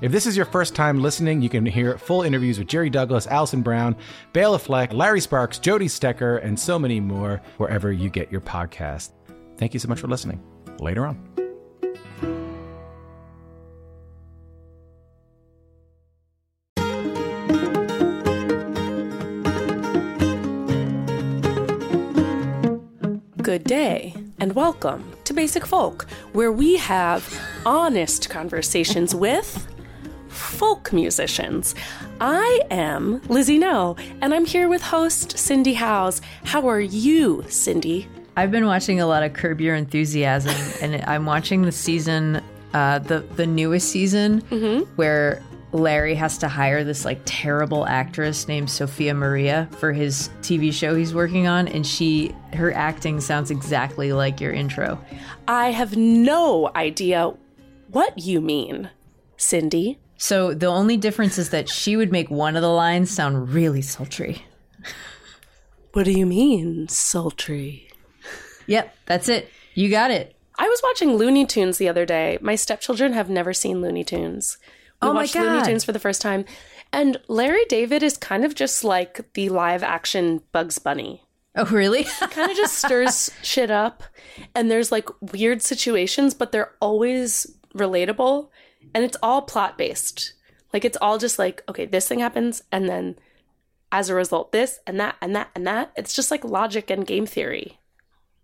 If this is your first time listening, you can hear full interviews with Jerry Douglas, Alison Brown, Bela Fleck, Larry Sparks, Jody Stecher, and so many more wherever you get your podcast. Thank you so much for listening. Later on. Good day, and welcome to Basic Folk, where we have honest conversations with folk musicians. I am Lizzie No, and I'm here with host Cindy Howes. How are you, Cindy? I've been watching a lot of Curb Your Enthusiasm, and I'm watching the season, uh, the the newest season, where Larry has to hire this like terrible actress named Sophia Maria for his TV show he's working on, and she her acting sounds exactly like your intro. I have no idea what you mean, Cindy. So the only difference is that she would make one of the lines sound really sultry. What do you mean, sultry? Yep, that's it. You got it. I was watching Looney Tunes the other day. My stepchildren have never seen Looney Tunes. We Oh my watched Looney Tunes for the first time. And Larry David is kind of just like the live action Bugs Bunny. Oh, really? Kind of just stirs shit up. And there's like weird situations, but they're always relatable. And it's all plot based. Like it's all just like, okay, this thing happens. And then as a result, this and that and that and that. It's just like logic and game theory.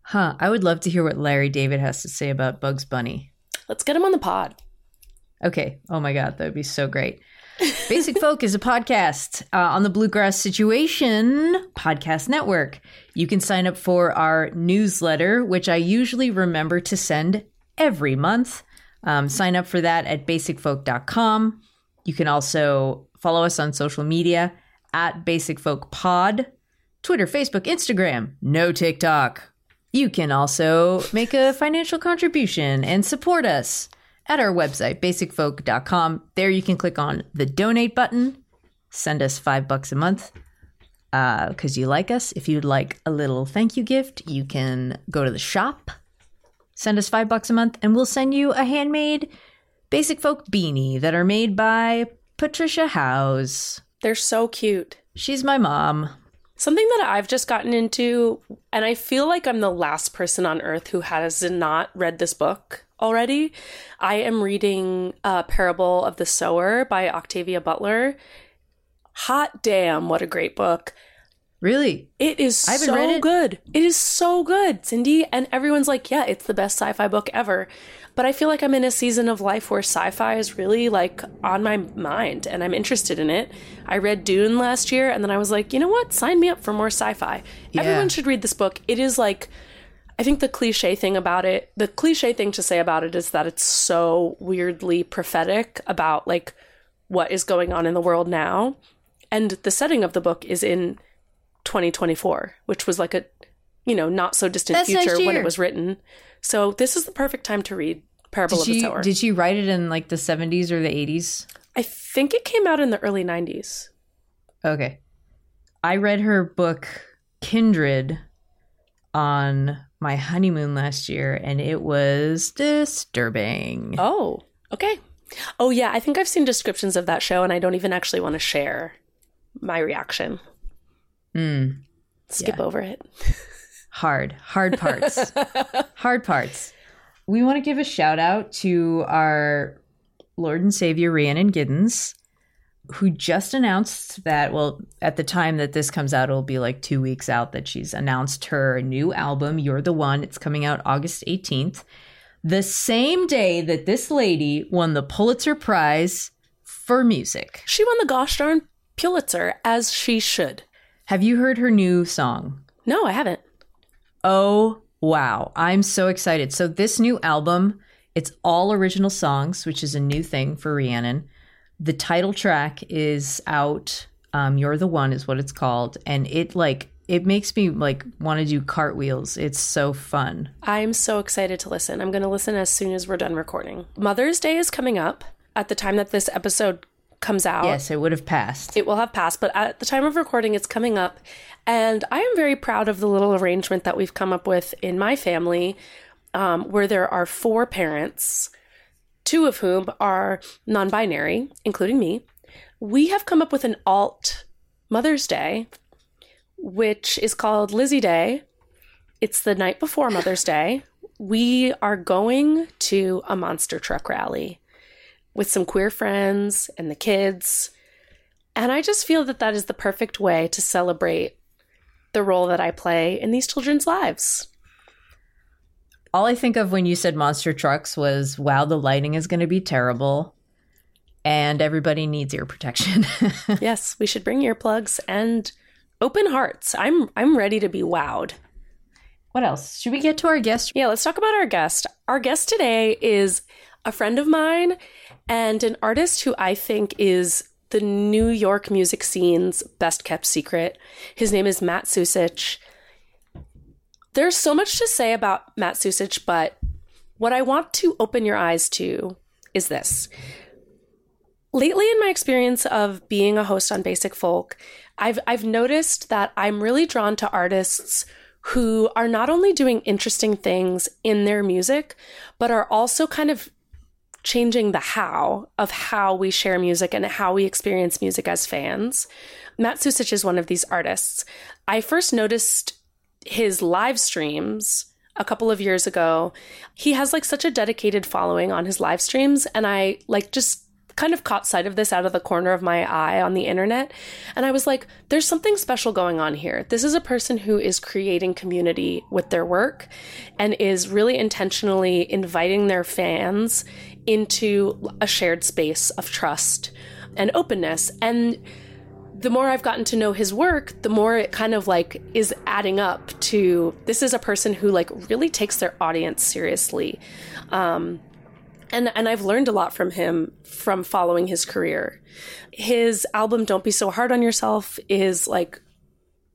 huh. I would love to hear what Larry David has to say about Bugs Bunny. Let's get him on the pod. Okay. Oh my God, that would be so great. Basic Folk is a podcast uh, on the Bluegrass Situation Podcast Network. You can sign up for our newsletter, which I usually remember to send every month. Um, sign up for that at basicfolk.com. You can also follow us on social media at Basic Folk Pod, Twitter, Facebook, Instagram, no TikTok. You can also make a financial contribution and support us at our website, basicfolk.com. There you can click on the donate button, send us five bucks a month because you like us. If you'd like a little thank you gift, you can go to the shop, send us five bucks a month, and we'll send you a handmade Basic Folk beanie that are made by Patricia House. They're so cute. She's my mom. Something that I've just gotten into, and I feel like I'm the last person on earth who has not read this book already. I am reading A Parable of the Sower by Octavia Butler. Hot damn, what a great book. Really? It is I haven't so read it. good. It is so good, Cindy. And everyone's like, yeah, it's the best sci fi book ever. But I feel like I'm in a season of life where sci fi is really like on my mind and I'm interested in it. I read Dune last year and then I was like, you know what? Sign me up for more sci fi. Yeah. Everyone should read this book. It is like, I think the cliche thing about it, the cliche thing to say about it is that it's so weirdly prophetic about like what is going on in the world now. And the setting of the book is in 2024, which was like a, you know, not so distant That's future when it was written. So this is the perfect time to read Parable Did of the Sower. did she write it in like the 70s or the 80s? I think it came out in the early 90s. Okay. I read her book Kindred on my honeymoon last year and it was disturbing. Oh, okay. Oh yeah, I think I've seen descriptions of that show and I don't even actually want to share my reaction. Mm, Skip Yeah. over it. hard, hard parts. hard parts. We want to give a shout out to our Lord and Savior Rhiannon Giddens, who just announced that, well, at the time that this comes out, it'll be like two weeks out that she's announced her new album, You're the One. It's coming out August 18th. The same day that this lady won the Pulitzer Prize for music. She won the gosh darn Pulitzer as she should. Have you heard her new song? No, I haven't. Oh, wow. I'm so excited. So, this new album, it's all original songs, which is a new thing for Rhiannon. The title track is out. Um, You're the one is what it's called, and it like it makes me like want to do cartwheels. It's so fun. I'm so excited to listen. I'm going to listen as soon as we're done recording. Mother's Day is coming up at the time that this episode comes out. Yes, it would have passed. It will have passed, but at the time of recording, it's coming up. And I am very proud of the little arrangement that we've come up with in my family, um, where there are four parents, two of whom are non binary, including me. We have come up with an alt Mother's Day, which is called Lizzie Day. It's the night before Mother's Day. We are going to a monster truck rally with some queer friends and the kids. And I just feel that that is the perfect way to celebrate the role that I play in these children's lives. All I think of when you said monster trucks was wow, the lighting is going to be terrible and everybody needs ear protection. yes, we should bring earplugs and open hearts. I'm I'm ready to be wowed. What else? Should we get to our guest? Yeah, let's talk about our guest. Our guest today is a friend of mine and an artist who I think is the New York music scene's best kept secret. His name is Matt Sucich. There's so much to say about Matt Sucich, but what I want to open your eyes to is this. Lately, in my experience of being a host on Basic Folk, I've, I've noticed that I'm really drawn to artists who are not only doing interesting things in their music, but are also kind of changing the how of how we share music and how we experience music as fans. Matt Sucich is one of these artists. I first noticed his live streams a couple of years ago. He has like such a dedicated following on his live streams and I like just kind of caught sight of this out of the corner of my eye on the internet. And I was like, there's something special going on here. This is a person who is creating community with their work and is really intentionally inviting their fans into a shared space of trust and openness. And the more I've gotten to know his work, the more it kind of like is adding up to this is a person who like really takes their audience seriously. Um, and and I've learned a lot from him from following his career. His album Don't Be So Hard on Yourself is like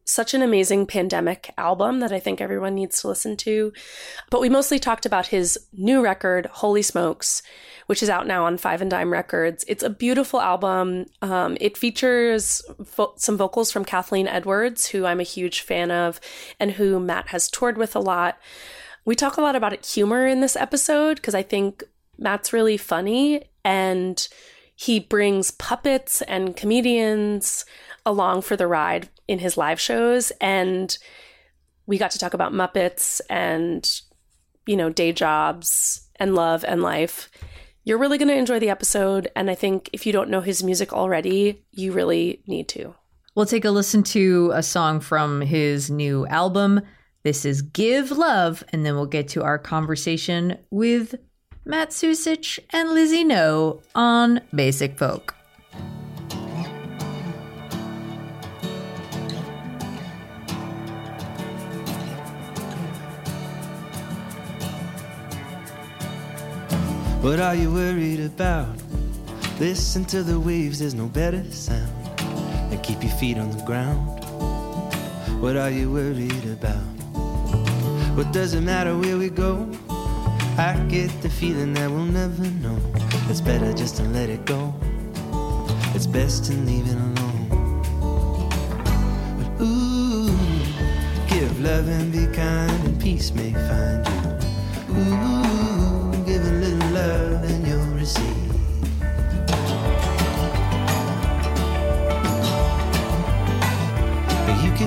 such an amazing pandemic album that I think everyone needs to listen to. But we mostly talked about his new record, Holy Smokes, which is out now on Five and Dime Records. It's a beautiful album. Um, it features vo- some vocals from Kathleen Edwards, who I'm a huge fan of and who Matt has toured with a lot. We talk a lot about humor in this episode because I think Matt's really funny and he brings puppets and comedians along for the ride in his live shows and we got to talk about muppets and you know day jobs and love and life. You're really going to enjoy the episode and i think if you don't know his music already you really need to. We'll take a listen to a song from his new album. This is give love and then we'll get to our conversation with matt sucich and lizzie no on basic folk What are you worried about? Listen to the waves, there's no better sound. And keep your feet on the ground. What are you worried about? What does it matter where we go? I get the feeling that we'll never know. It's better just to let it go. It's best to leave it alone. But ooh, give love and be kind, and peace may find you. Ooh,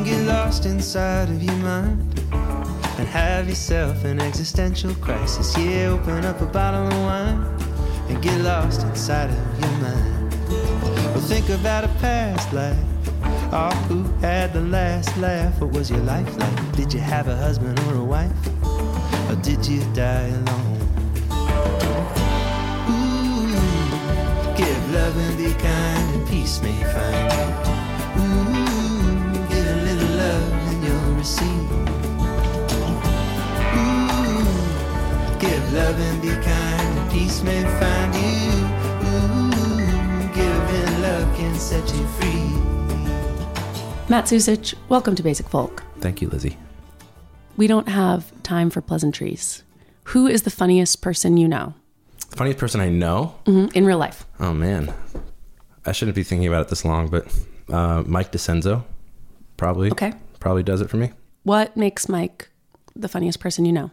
Can get lost inside of your mind and have yourself an existential crisis. Yeah, open up a bottle of wine and get lost inside of your mind. Well, think about a past life. Oh, who had the last laugh? What was your life like? Did you have a husband or a wife? Or did you die alone? Ooh, give love and be kind, and peace may find you. Ooh, love and be kind, and peace may find you. Ooh, give can set you free. Matt Sucich, welcome to Basic Folk. Thank you, Lizzie. We don't have time for pleasantries. Who is the funniest person you know The funniest person I know. Mhm, in real life? Oh man, I shouldn't be thinking about it this long, but uh, Mike DeCenzo probably. Okay. Probably does it for me. What makes Mike the funniest person you know?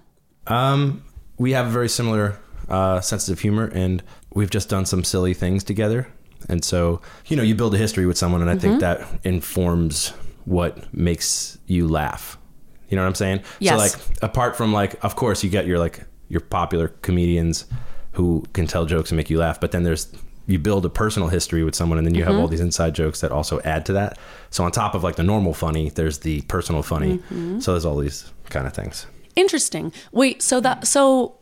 Um, we have a very similar uh, sense of humor, and we've just done some silly things together. And so, you know, you build a history with someone, and I think mm-hmm. that informs what makes you laugh. You know what I'm saying? Yes. So, like, apart from like, of course, you get your like your popular comedians who can tell jokes and make you laugh, but then there's you build a personal history with someone, and then you have mm-hmm. all these inside jokes that also add to that. So, on top of like the normal funny, there's the personal funny. Mm-hmm. So, there's all these kind of things. Interesting. Wait, so that so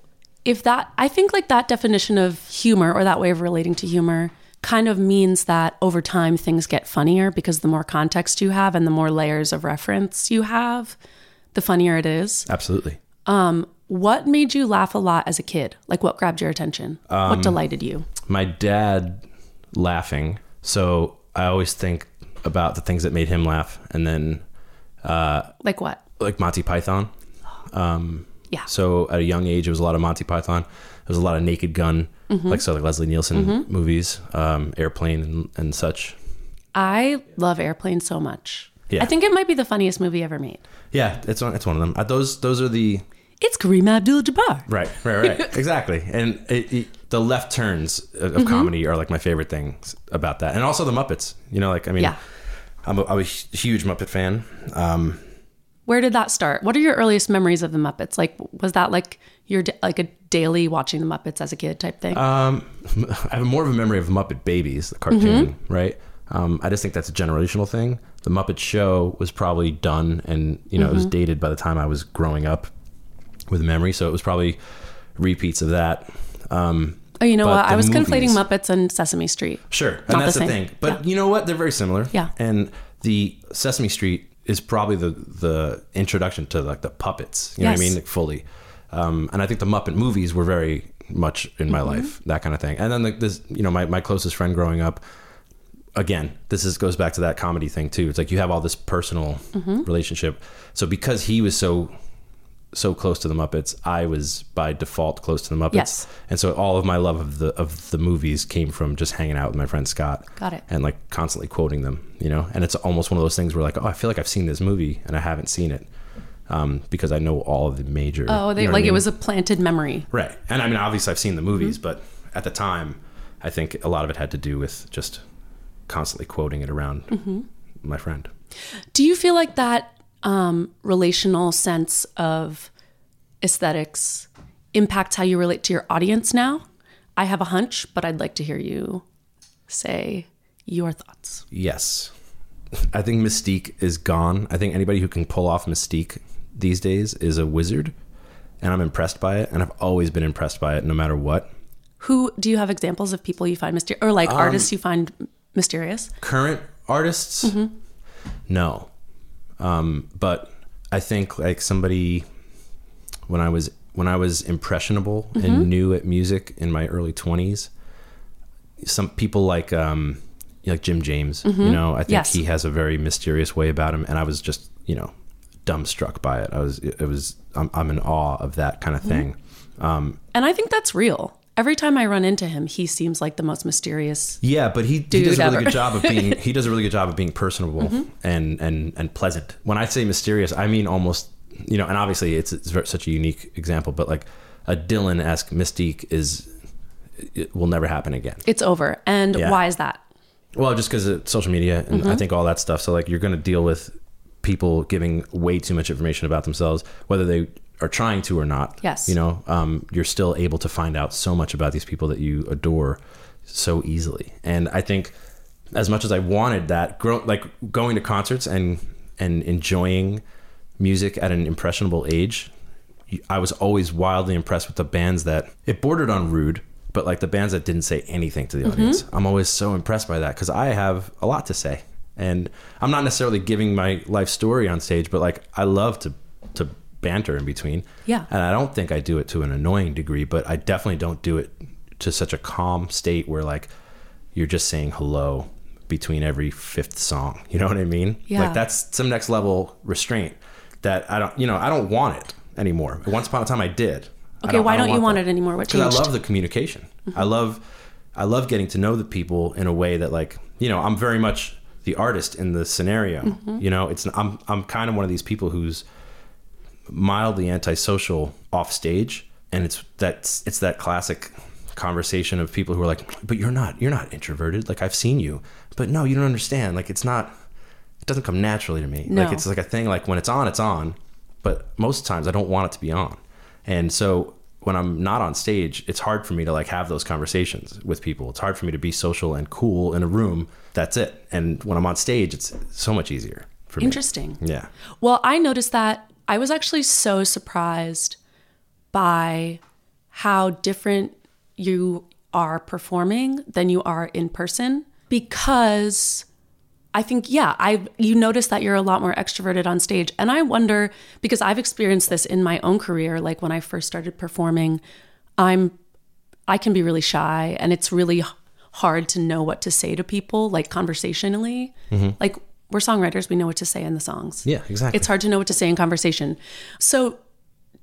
if that I think like that definition of humor or that way of relating to humor kind of means that over time things get funnier because the more context you have and the more layers of reference you have, the funnier it is. Absolutely. Um, What made you laugh a lot as a kid? Like what grabbed your attention? what delighted you? my dad laughing. So I always think about the things that made him laugh, and then uh, Like what? like Monty Python. Um, Yeah. So at a young age, it was a lot of Monty Python. There was a lot of Naked Gun, like so like Leslie Nielsen movies, um, Airplane and, and such. I love Airplane so much. Yeah. I think it might be the funniest movie ever made. Yeah, it's one. It's one of them. Uh, those those are the It's Kareem Abdul-Jabbar. right, right, right. exactly. And it, it, the left turns of, Mm-hmm. comedy are like my favorite things about that, and also the Muppets. You know, like I mean, Yeah. I'm a, I'm a huge Muppet fan. Um, Where did that start? What are your earliest memories of the Muppets? Like, was that like your like a daily watching the Muppets as a kid type thing? Um, I have more of a memory of Muppet Babies, the cartoon, right? Um, I just think that's a generational thing. The Muppet Show was probably done, and you know it was dated by the time I was growing up with memory, so it was probably repeats of that. Um, oh, you know what? I was conflating Muppets and Sesame Street. Sure, Not and that's the the, thing. But Yeah. you know what? They're very similar. Yeah. And the Sesame Street is probably the the introduction to like the puppets. You know what I mean? Like, fully. Um, and I think the Muppet movies were very much in my Mm-hmm. life, that kind of thing. And then like this, you know, my my closest friend growing up. Again, this is goes back to that comedy thing too. It's like you have all this personal Mm-hmm. relationship. So because he was so so close to the Muppets, I was by default close to the Muppets. Yes. And so all of my love of the of the movies came from just hanging out with my friend Scott. Got it. And like constantly quoting them, you know. And it's almost one of those things where like, oh, I feel like I've seen this movie and I haven't seen it um, because I know all of the major. Oh, they, you know like I it was a planted memory. right. And I mean, obviously, I've seen the movies, Mm-hmm. but at the time, I think a lot of it had to do with just constantly quoting it around Mm-hmm. my friend. Do you feel like that um, relational sense of aesthetics impacts how you relate to your audience now? I have a hunch, but I'd like to hear you say your thoughts. Yes. I think Mystique is gone. I think anybody who can pull off Mystique these days is a wizard. And I'm impressed by it. And I've always been impressed by it no matter what. Who do you have examples of people you find mysterious or Um, like artists you find mysterious? Current artists? No. Um, but I think like somebody when I was when I was impressionable and new at music in my early 20s, some people like um like Jim James, you know, I think Yes. he has a very mysterious way about him and I was just, you know, dumbstruck by it. I was it was I'm, I'm in awe of that kind of thing. Um And I think that's real. Every time I run into him, he seems like the most mysterious. Yeah, but he, he does a really ever. good job of being he does a really good job of being personable mm-hmm. and and and pleasant. When I say mysterious, I mean almost you know, and obviously it's, it's very, such a unique example, but like a Dylan esque mystique is it will never happen again. It's over. And Yeah. why is that? Well, just because of social media and I mm-hmm. think all that stuff. So like you're going to deal with people giving way too much information about themselves, whether they are trying to or not. Yes. You know, um, you're still able to find out so much about these people that you adore so easily. And I think as much as I wanted that, grow, like going to concerts and and enjoying music at an impressionable age, I was always wildly impressed with the bands that it bordered on rude, but like the bands that didn't say anything to the audience. I'm always so impressed by that because I have a lot to say, and I'm not necessarily giving my life story on stage, but like I love to to banter in between. Yeah. and I don't think I do it to an annoying degree, but I definitely don't do it to such a calm state where like you're just saying hello between every fifth song. You know what I mean? Yeah. Like that's some next level restraint that I don't, you know, I don't want it anymore. Once upon a time I did. Okay, why I don't, you want that. it anymore? What because? I love the communication. I mm-hmm. love I love getting to know the people in a way that like you know I'm very much the artist in the scenario. Mm-hmm. You know, it's I'm I'm kind of one of these people who's mildly antisocial off stage, and it's that's it's that classic conversation of people who are like, but you're not you're not introverted. Like I've seen you, but no, you don't understand. Like it's not it doesn't come naturally to me. No. Like it's like a thing. Like when it's on, it's on. But most times I don't want it to be on. And so when I'm not on stage, it's hard for me to like have those conversations with people. It's hard for me to be social and cool in a room. That's it. And when I'm on stage, it's so much easier for me. Interesting. Yeah. Well, I noticed that I was actually so surprised by how different you are performing than you are in person because I think yeah, I you notice that you're a lot more extroverted on stage and I wonder because I've experienced this in my own career like when I first started performing I'm I can be really shy and it's really hard to know what to say to people like conversationally. Mm-hmm. Like we're songwriters, we know what to say in the songs. Yeah, exactly. It's hard to know what to say in conversation. So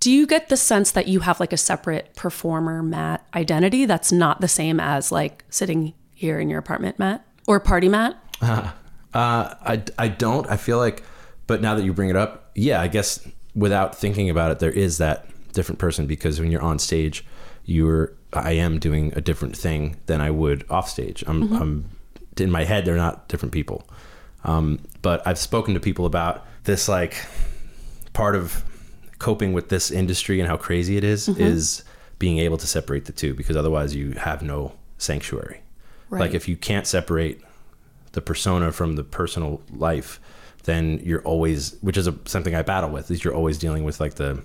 do you get the sense that you have like a separate performer Matt identity that's not the same as like sitting here in your apartment Matt or party Matt? Uh, I, I don't. I feel like, but now that you bring it up, yeah, I guess without thinking about it, there is that different person because when you're on stage, you're I am doing a different thing than I would off stage. I'm, I'm in my head, they're not different people. Um, but I've spoken to people about this, like part of coping with this industry and how crazy it is, is being able to separate the two because otherwise you have no sanctuary. Right. Like if you can't separate the persona from the personal life, then you're always, which is a, something I battle with, is you're always dealing with like the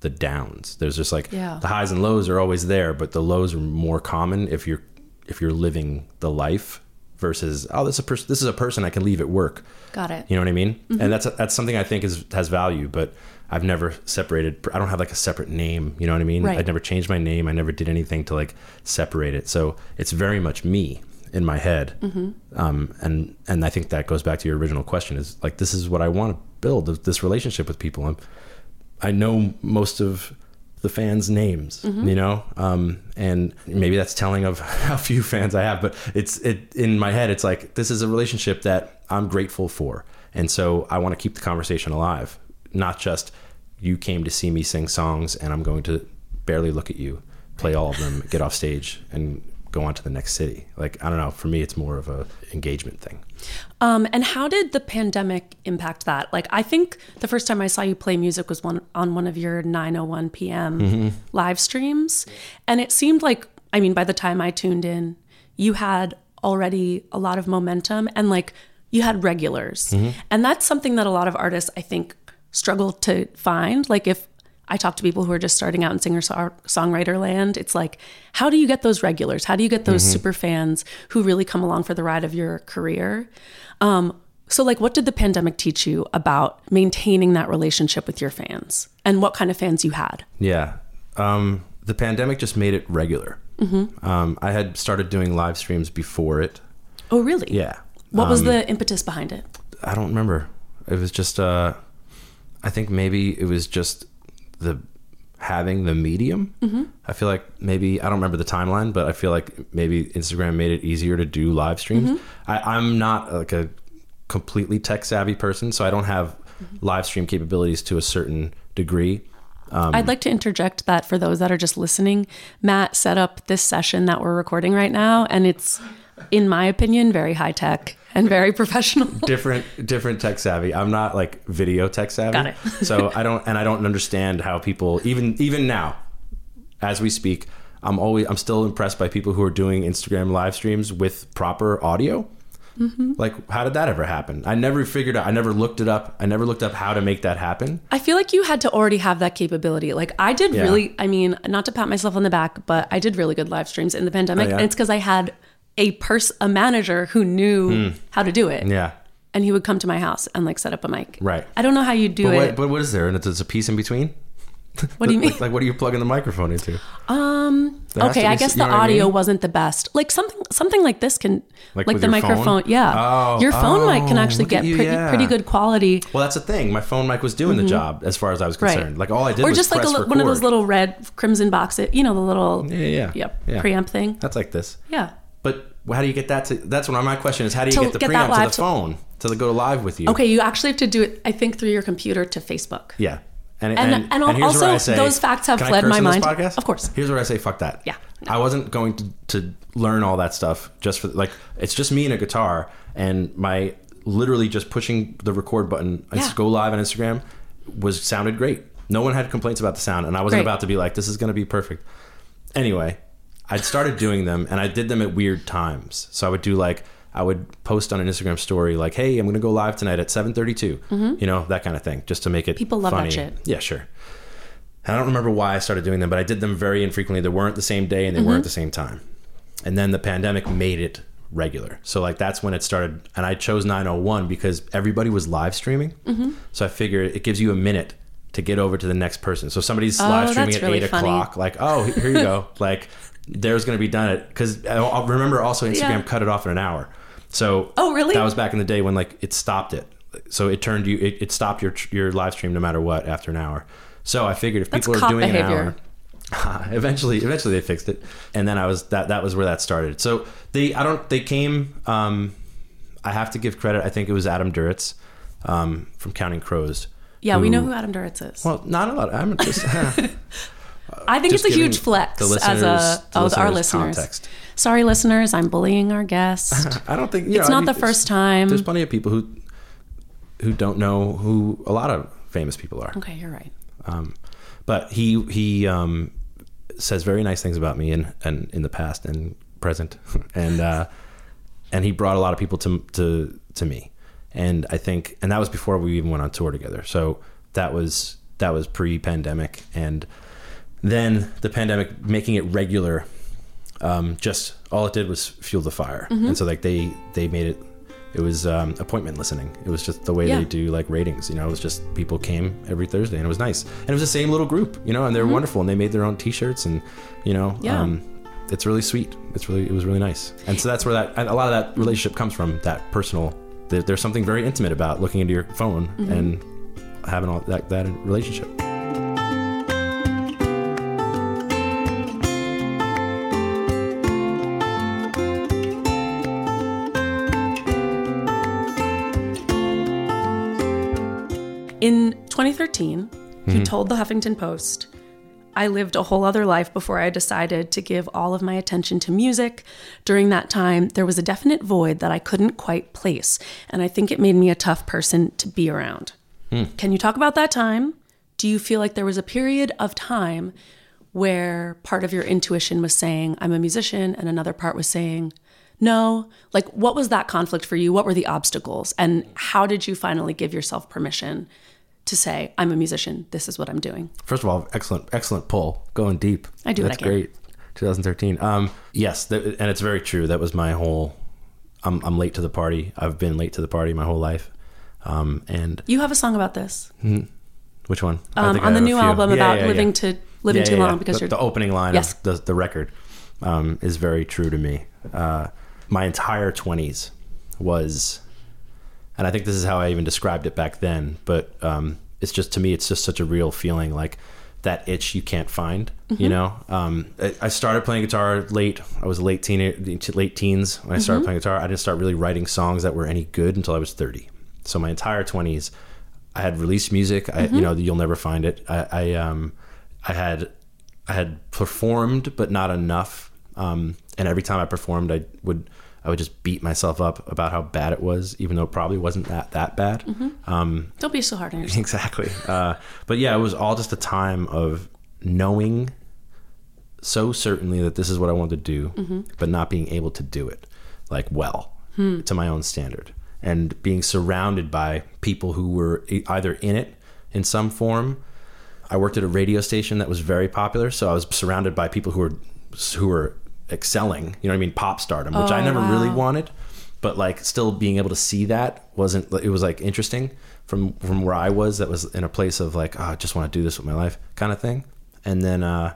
the downs. There's just like Yeah. the highs and lows are always there, but the lows are more common if you're if you're living the life versus oh this is a person this is a person I can leave at work. Got it. You know what I mean? And that's that's something I think is has value, but I've never separated. I don't have like a separate name. You know what I mean? Right. I never changed my name. I never did anything to like separate it. So it's very much me in my head. Um, and and I think that goes back to your original question. Is like this is what I want to build this relationship with people. I'm, I know most of the fans' names, you know, um, and maybe that's telling of how few fans I have. But it's it in my head. It's like this is a relationship that I'm grateful for, and so I want to keep the conversation alive, not just you came to see me sing songs, and I'm going to barely look at you, play all of them, get off stage, and go on to the next city. Like I don't know. For me, it's more of a engagement thing. Um, and how did the pandemic impact that? Like, I think the first time I saw you play music was one on one of your 9:01 p.m. live streams, and it seemed like, I mean, by the time I tuned in, you had already a lot of momentum and like you had regulars, and that's something that a lot of artists, I think, struggle to find. Like, if I talk to people who are just starting out in singer songwriter land. It's like, how do you get those regulars? How do you get those super fans who really come along for the ride of your career? Um, so, like, what did the pandemic teach you about maintaining that relationship with your fans and what kind of fans you had? Yeah. Um, the pandemic just made it regular. Um, I had started doing live streams before it. Oh, really? Yeah. What was Um, the impetus behind it? I don't remember. It was just, uh, I think maybe it was just the having the medium. Mm-hmm. I feel like maybe, I don't remember the timeline, but I feel like maybe Instagram made it easier to do live streams. I, I'm not like a completely tech savvy person, so I don't have live stream capabilities to a certain degree. Um, I'd like to interject that for those that are just listening, Matt set up this session that we're recording right now, and it's, in my opinion, very high tech and very professional. different different tech savvy. I'm not like video tech savvy. Got it. so I don't and I don't understand how people even even now as we speak, I'm always I'm still impressed by people who are doing Instagram live streams with proper audio. Mm-hmm. Like how did that ever happen? I never figured out I never looked it up. I never looked up how to make that happen. I feel like you had to already have that capability. Like I did Yeah. really, I mean, not to pat myself on the back, but I did really good live streams in the pandemic, Oh, yeah? and it's because I had a person, a manager who knew how to do it. Yeah. and he would come to my house and like set up a mic. Right. I don't know how you do But it. but what is there? And there's a piece in between? What do you mean? Like, like, what are you plugging the microphone into? Um. There Okay, to I guess the what I audio mean? wasn't the best. Like something, something like this can, Like like, the your phone? microphone. Yeah, Oh, your phone mic can oh, actually get you, pretty, yeah. pretty good quality. Well, that's the thing. My phone mic was doing the job as far as I was Mm-hmm. Right. concerned. Like all I did or was just like a, one of those little red crimson boxes. You know, the little Yeah, yeah. yep Yeah. preamp thing. That's like this. Yeah. But how do you get that to? That's what my question is. How do you get the get preamp to the phone to go live with you? Okay, you actually have to do it. I think through your computer to Facebook. Yeah. And, And- and here's also, where I say- those facts have fled my mind. podcast? Of course. Here's where I say fuck that. Yeah. I wasn't going to, to learn all that stuff just for like it's just me and a guitar and my literally just pushing the record button and Yeah. go live on Instagram was sounded great. No one had complaints about the sound and I wasn't Great. about to be like this is going to be perfect. Anyway, I'd started doing them and I did them at weird times. So I would do like I would post on an Instagram story like, "Hey, I'm going to go live tonight at 7:32." You know, that kind of thing, just to make it Mm-hmm. People love that funny. shit. Yeah, sure. I don't remember why I started doing them, but I did them very infrequently. They weren't the same day and they weren't the same time. And then the pandemic made it regular. So like that's when it started. And I chose 901 because everybody was live streaming. So I figured it gives you a minute to get over to the next person. So somebody's live streaming at really eight funny. o'clock. Like, oh, here you go. like there's going to be done it because I'll remember also Instagram Yeah. cut it off in an hour. So Oh, really? That was back in the day when like it stopped it. So it turned you, it, it stopped your your live stream no matter what after an hour. So I figured if That's people are doing behavior. an hour, eventually eventually they fixed it and then i was that that was where that started so they i don't they came um i have to give credit i think it was adam duritz um from counting crows Yeah, we know who Adam Duritz is. well not a lot i'm just I think it's a huge flex as a oh, our listeners context. Sorry, listeners, I'm bullying our guest. i don't think you It's know, I not mean, the first time. there's plenty of people who who don't know who a lot of famous people are okay, you're right. Um, but he he um, says very nice things about me in and in the past and present, and uh, and he brought a lot of people to to to me, and I think and that was before we even went on tour together. So that was that was pre-pandemic, and then the pandemic making it regular. Um, just all it did was fuel the fire, and so like they they made it. It was um, appointment listening. It was just the way Yeah. they do like ratings. You know, it was just people came every Thursday, and it was nice. And it was the same little group, you know, and they're wonderful, and they made their own T-shirts, and you know, Yeah. um, it's really sweet. It's really it was really nice, and so that's where that and a lot of that relationship comes from. That personal. There's something very intimate about looking into your phone and having all that that relationship. 2013, Mm-hmm. you told the Huffington Post, I lived a whole other life before I decided to give all of my attention to music. During that time, there was a definite void that I couldn't quite place, and I think it made me a tough person to be around. Hmm. Can you talk about that time? Do you feel like there was a period of time where part of your intuition was saying, I'm a musician, and another part was saying, no? Like, what was that conflict for you? What were the obstacles? And how did you finally give yourself permission to say, I'm a musician, this is what I'm doing? First of all, excellent, excellent pull, going deep. I do what That's I can. great. 2013. Um, yes, th- and it's very true. That was my whole. I'm I'm late to the party. I've been late to the party my whole life. Um, and You have a song about this which one? Um, on the new album Yeah, about yeah, living yeah. to living too long because the, you're the opening line Yes. of the, the record um, is very true to me. Uh, my entire 20s was, and I think this is how I even described it back then, but um, it's just to me, it's just such a real feeling like that itch you can't find, Mm-hmm. you know? Um, I, started playing guitar late. I was late teen, late teens when I started Mm-hmm. playing guitar. I didn't start really writing songs that were any good until I was 30. So my entire 20s, I had released music. I, Mm-hmm. you know, you'll never find it. I, I, um, I had, I had performed, but not enough. Um, and every time I performed, I would, I would just beat myself up about how bad it was, even though it probably wasn't that that bad. Mm-hmm. Um, don't be so hard on yourself. exactly. Uh, but yeah, it was all just a time of knowing so certainly that this is what I wanted to do, but not being able to do it like well to my own standard, and being surrounded by people who were either in it in some form. I worked at a radio station that was very popular, so I was surrounded by people who were who were excelling. You know what I mean? Pop stardom, which I never really wanted. but like still being able to see that wasn't it was like interesting from from where I was that was in a place of like oh, I just want to do this with my life kind of thing and then uh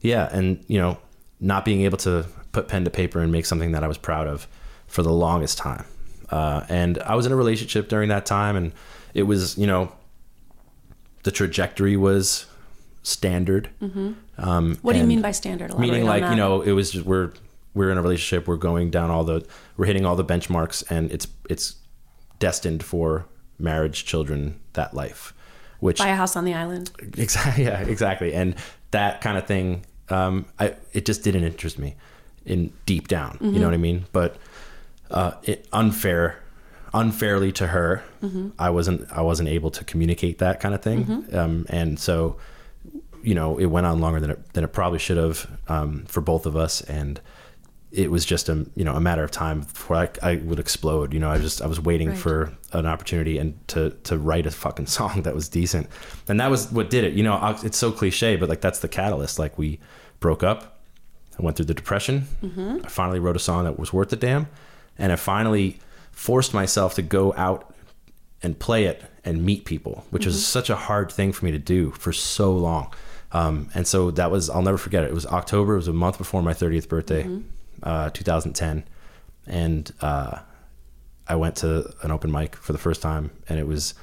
yeah and you know not being able to put pen to paper and make something that I was proud of for the longest time uh and I was in a relationship during that time and it was you know the trajectory was standard. Um What do you mean by standard? Elaborate meaning like you know. it was just we're we're in a relationship we're going down all the we're hitting all the benchmarks and it's it's destined for marriage children that life which buy a house on the island. exactly yeah exactly. And that kind of thing um i it just didn't interest me in deep down you know what i mean? But uh it unfair unfairly to her i wasn't i wasn't able to communicate that kind of thing. Um and so you know it went on longer than it than it probably should have um for both of us and it was just a you know a matter of time before I, I would explode. You know, I just I was waiting Right. for an opportunity and to to write a fucking song that was decent, and that was what did it. You know, it's so cliche, but like that's the catalyst. Like we broke up, I went through the depression. I finally wrote a song that was worth the damn, and I finally forced myself to go out and play it and meet people, which was such a hard thing for me to do for so long. Um, and so that was, I'll never forget it. It was October, it was a month before my 30th birthday, uh, 2010. And uh, I went to an open mic for the first time, and it was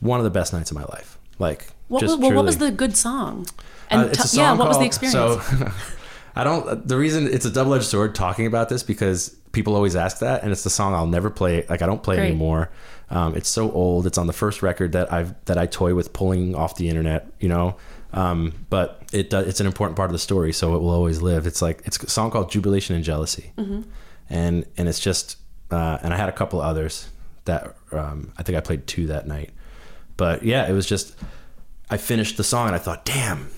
one of the best nights of my life. Like, What, well, what was the good song? uh, And t- song yeah, what was the experience? So, I don't. The reason it's a double edged sword talking about this because people always ask that, and it's the song I'll never play. Like I don't play Great. anymore. Um, it's so old. It's on the first record that I've that I toy with pulling off the internet. You know, um, but it does, it's an important part of the story, so it will always live. It's like it's a song called Jubilation and Jealousy, Mm-hmm. and and it's just uh, and I had a couple others that um, I think I played two that night, but yeah, it was just I finished the song and I thought, damn,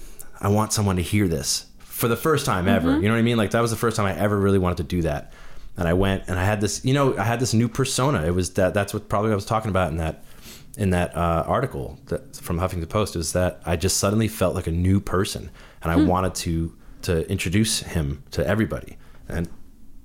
I want someone to hear this for the first time ever. Mm-hmm. You know what I mean? Like that was the first time I ever really wanted to do that. And I went and I had this, you know, I had this new persona. It was that that's what probably I was talking about in that in that uh, article that from Huffington Post is that I just suddenly felt like a new person and I wanted to to introduce him to everybody. And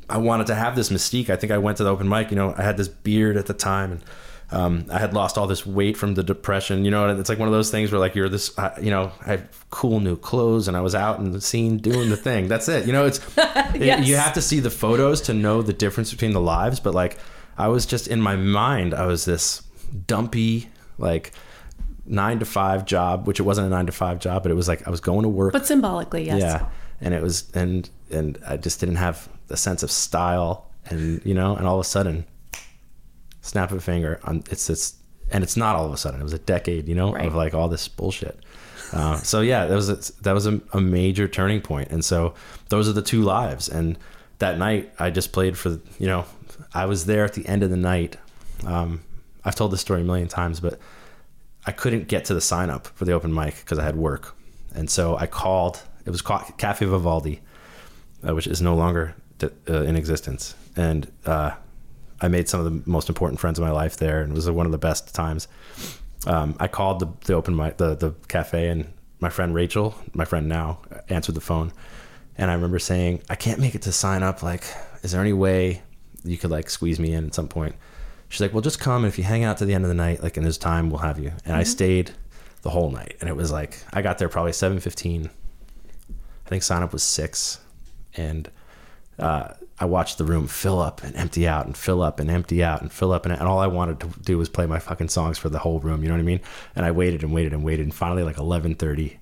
I wanted to have this mystique. I think I went to the open mic. You know, I had this beard at the time, and um, I had lost all this weight from the depression. You know, and it's like one of those things where like you're this. Uh, you know, I had cool new clothes, and I was out in the scene doing the thing. That's it. You know, it's it- you have to see the photos to know the difference between the lives. But like, I was just in my mind, I was this dumpy like nine to five job, which it wasn't a nine to five job, but it was like I was going to work. But symbolically, yes. yeah. And it was and and i just didn't have a sense of style and you know and all of a sudden snap of a finger on it's it's and it's not all of a sudden it was a decade you know Right. of like all this bullshit. Uh, so yeah that was a, that was a, a major turning point. And so those are the two lives. And that night i just played for you know i was there at the end of the night um, i've told this story a million times but I couldn't get to the sign up for the open mic because I had work. And so I called, it was Cafe Vivaldi, uh, which is no longer uh, in existence. And uh, I made some of the most important friends of my life there and it was one of the best times. Um, I called the, the open mic, the, the cafe, and my friend Rachel, my friend now, answered the phone. And I remember saying, I can't make it to sign up. Like, is there any way you could like squeeze me in at some point? She's like, well, just come. And if you hang out to the end of the night, like in this time, we'll have you. And I stayed the whole night. And it was like, I got there probably 7.15. I think sign up was six. And uh, I watched the room fill up and empty out and fill up and empty out and fill up. And, and all I wanted to do was play my fucking songs for the whole room. You know what I mean? And I waited and waited and waited. And finally, like 11.30,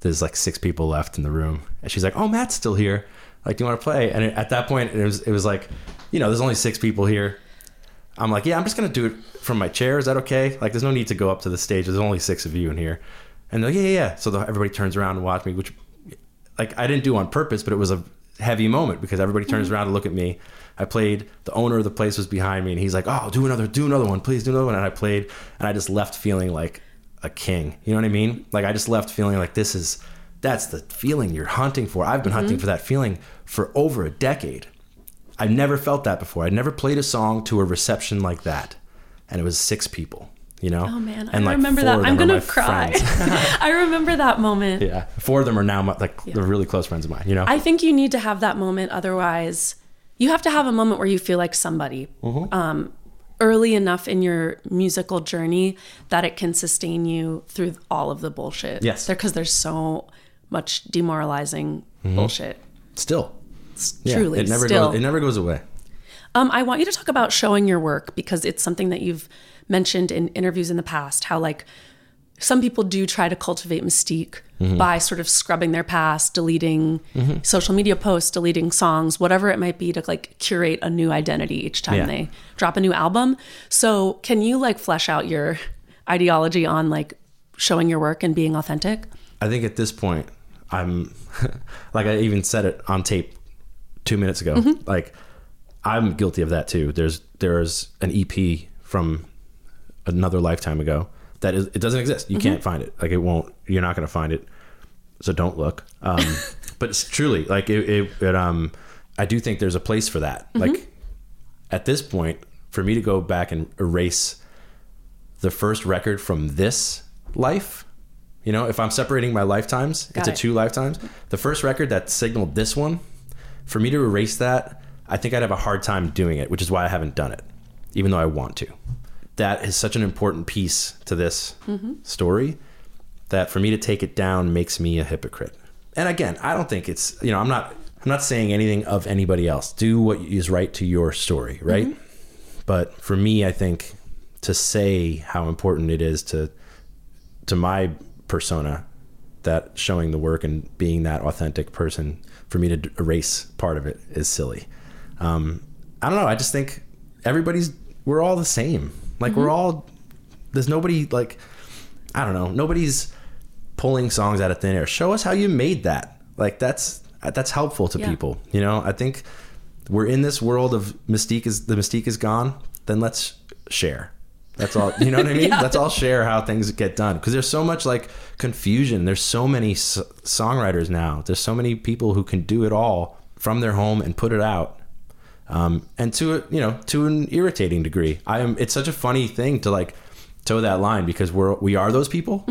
there's like six people left in the room. And she's like, oh, Matt's still here. Like, do you want to play? And at that point, it was, it was like, you know, there's only six people here. I'm like, yeah, I'm just gonna do it from my chair. Is that okay? Like, there's no need to go up to the stage. There's only six of you in here. And they're like, yeah, yeah, yeah. So the, everybody turns around and watch me, which, like, I didn't do on purpose, but it was a heavy moment because everybody turns mm-hmm. around to look at me. I played. The owner of the place was behind me, and he's like, "Oh, do another, do another one, please, do another one." And I played, and I just left feeling like a king. You know what I mean? Like I just left feeling like this is that's the feeling you're hunting for. I've been hunting mm-hmm. for that feeling for over a decade. I've never felt that before. I'd never played a song to a reception like that, and it was six people. You know? Oh man, And, I like, remember that. I'm gonna cry. I remember that moment. yeah, four of them are now my, like they're really close friends of mine. You know? I think you need to have that moment, otherwise, you have to have a moment where you feel like somebody Mm-hmm. um, early enough in your musical journey that it can sustain you through all of the bullshit. Yes. Because there's so much demoralizing bullshit. Still, Yeah, Truly, it never still. goes. It never goes away. Um, I want you to talk about showing your work because it's something that you've mentioned in interviews in the past. How like some people do try to cultivate mystique Mm-hmm. by sort of scrubbing their past, deleting social media posts, deleting songs, whatever it might be to like curate a new identity each time Yeah. they drop a new album. So can you like flesh out your ideology on like showing your work and being authentic? I think at this point, I'm like I even said it on tape two minutes ago. Mm-hmm. Like I'm guilty of that too. There's there's an EP from another lifetime ago that is, it doesn't exist. Mm-hmm. You can't find it. Like it won't. You're not going to find it. So don't look. Um, but it's truly like it, it, it. Um, I do think there's a place for that. Mm-hmm. Like at this point, for me to go back and erase the first record from this life. You know, if I'm separating my lifetimes Got into it. two lifetimes, the first record that signaled this one, for me to erase that, I think I'd have a hard time doing it, which is why I haven't done it, even though I want to. That is such an important piece to this Mm-hmm. story that for me to take it down makes me a hypocrite. And again, I don't think it's, you know, I'm not I'm not saying anything of anybody else. Do what is right to your story, right? But for me, I think to say how important it is to to my persona that showing the work and being that authentic person for me to erase part of it is silly. Um, I don't know. I just think everybody's we're all the same. Like we're all there's nobody like I don't know. Nobody's pulling songs out of thin air. Show us how you made that. Like that's that's helpful to Yeah. people. You know, I think we're in this world of mystique is the mystique is gone. Then let's share. That's all. You know what I mean? Let's all share how things get done because there's so much like confusion. There's so many s- songwriters now. There's so many people who can do it all from their home and put it out. Um, and to you know to an irritating degree. I am. It's such a funny thing to like toe that line because we're we are those people,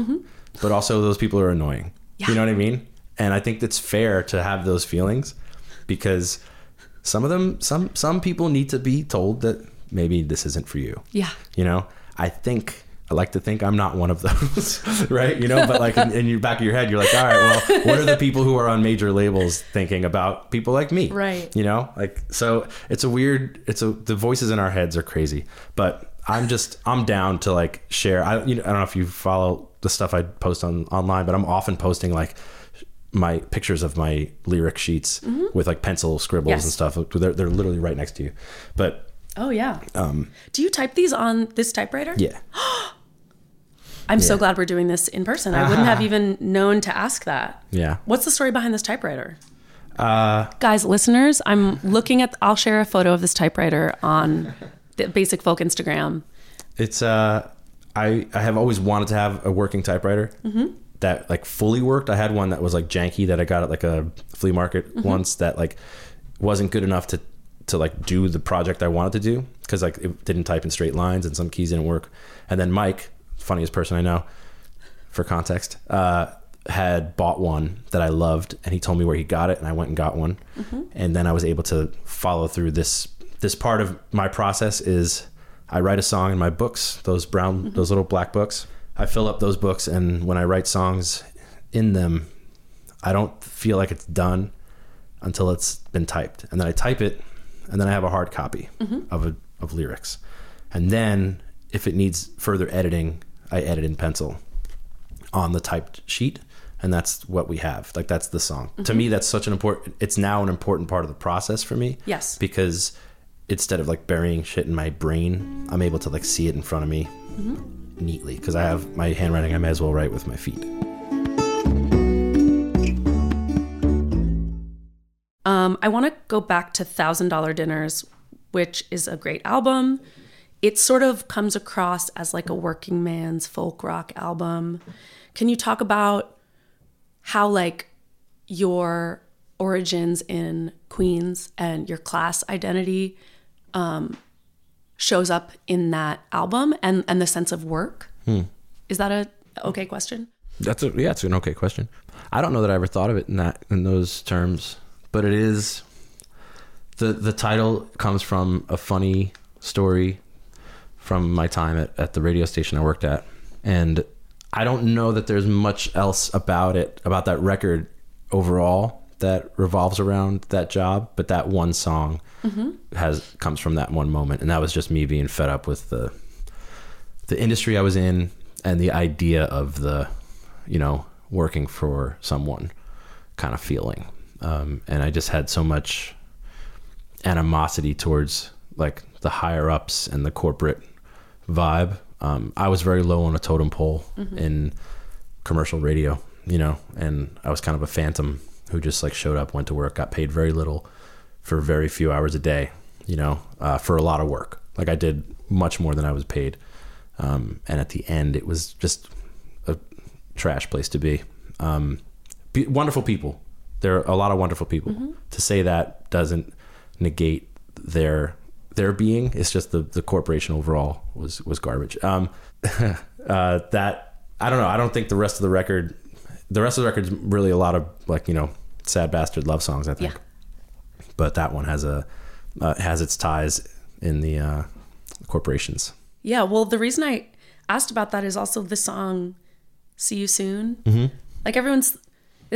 but also those people are annoying. You know what I mean? And I think it's fair to have those feelings because some of them some some people need to be told that maybe this isn't for you. Yeah. You know, I think I like to think I'm not one of those, right? You know, but like in, in your back of your head, you're like, all right, well, what are the people who are on major labels thinking about people like me? Right. You know, like so it's a weird. It's a the voices in our heads are crazy, but I'm just I'm down to like share. I you know I don't know if you follow the stuff I post on online, but I'm often posting like my pictures of my lyric sheets mm-hmm. with like pencil scribbles Yes. and stuff. They're they're literally right next to you, but Oh yeah. Do you type these on this typewriter? Um, yeah. I'm so glad we're doing this in person. I wouldn't have even known to ask that. Yeah. What's the story behind this typewriter? Uh, Guys, listeners, I'm looking at. I'll share a photo of this typewriter on the Basic Folk Instagram. It's uh, I I have always wanted to have a working typewriter that like fully worked. I had one that was like janky that I got at like a flea market once that like wasn't good enough to to like do the project I wanted to do because like it didn't type in straight lines and some keys didn't work. And then Mike, funniest person I know, for context, uh, had bought one that I loved, and he told me where he got it, and I went and got one, and then I was able to follow through this. This part of my process is I write a song in my books, those brown, those little black books. I fill up those books, and when I write songs in them, I don't feel like it's done until it's been typed, and then I type it, and then I have a hard copy mm-hmm. of a, of lyrics, and then if it needs further editing, I edit in pencil on the typed sheet and that's what we have. Like that's the song. To me mm-hmm. that's such an important it's now an important part of the process for me Yes. because instead of like burying shit in my brain i'm able to like see it in front of me mm-hmm. neatly because i have my handwriting i may as well write with my feet Um, I want to go back to Thousand Dollar Dinners, which is a great album. It sort of comes across as like a working man's folk rock album. Can you talk about how like your origins in Queens and your class identity um, shows up in that album and and the sense of work? Is that a okay question? That's a yeah, it's an okay question. I don't know that I ever thought of it in that in those terms, but it is the the title comes from a funny story from my time at, at the radio station I worked at, and I don't know that there's much else about it about that record overall that revolves around that job, but that one song mm-hmm. has comes from that one moment, and that was just me being fed up with the the industry I was in and the idea of the you know working for someone kind of feeling, um, and I just had so much animosity towards like the higher ups and the corporate vibe. Um, I was very low on a totem pole in commercial radio, you know, and I was kind of a phantom who just like showed up, went to work, got paid very little for very few hours a day, you know, uh, for a lot of work. Like I did much more than I was paid. Um, and at the end, it was just a trash place to be. Um, be wonderful people. There are a lot of wonderful people. To say that doesn't negate their their being. It's just the the corporation overall was was garbage. Um, uh, that I don't know. I don't think the rest of the record, the rest of the record's really a lot of like you know sad bastard love songs. I think, Yeah. but that one has a uh, has its ties in the uh, corporations. Yeah, well, the reason I asked about that is also the song "See You Soon." Mm-hmm. Like everyone's,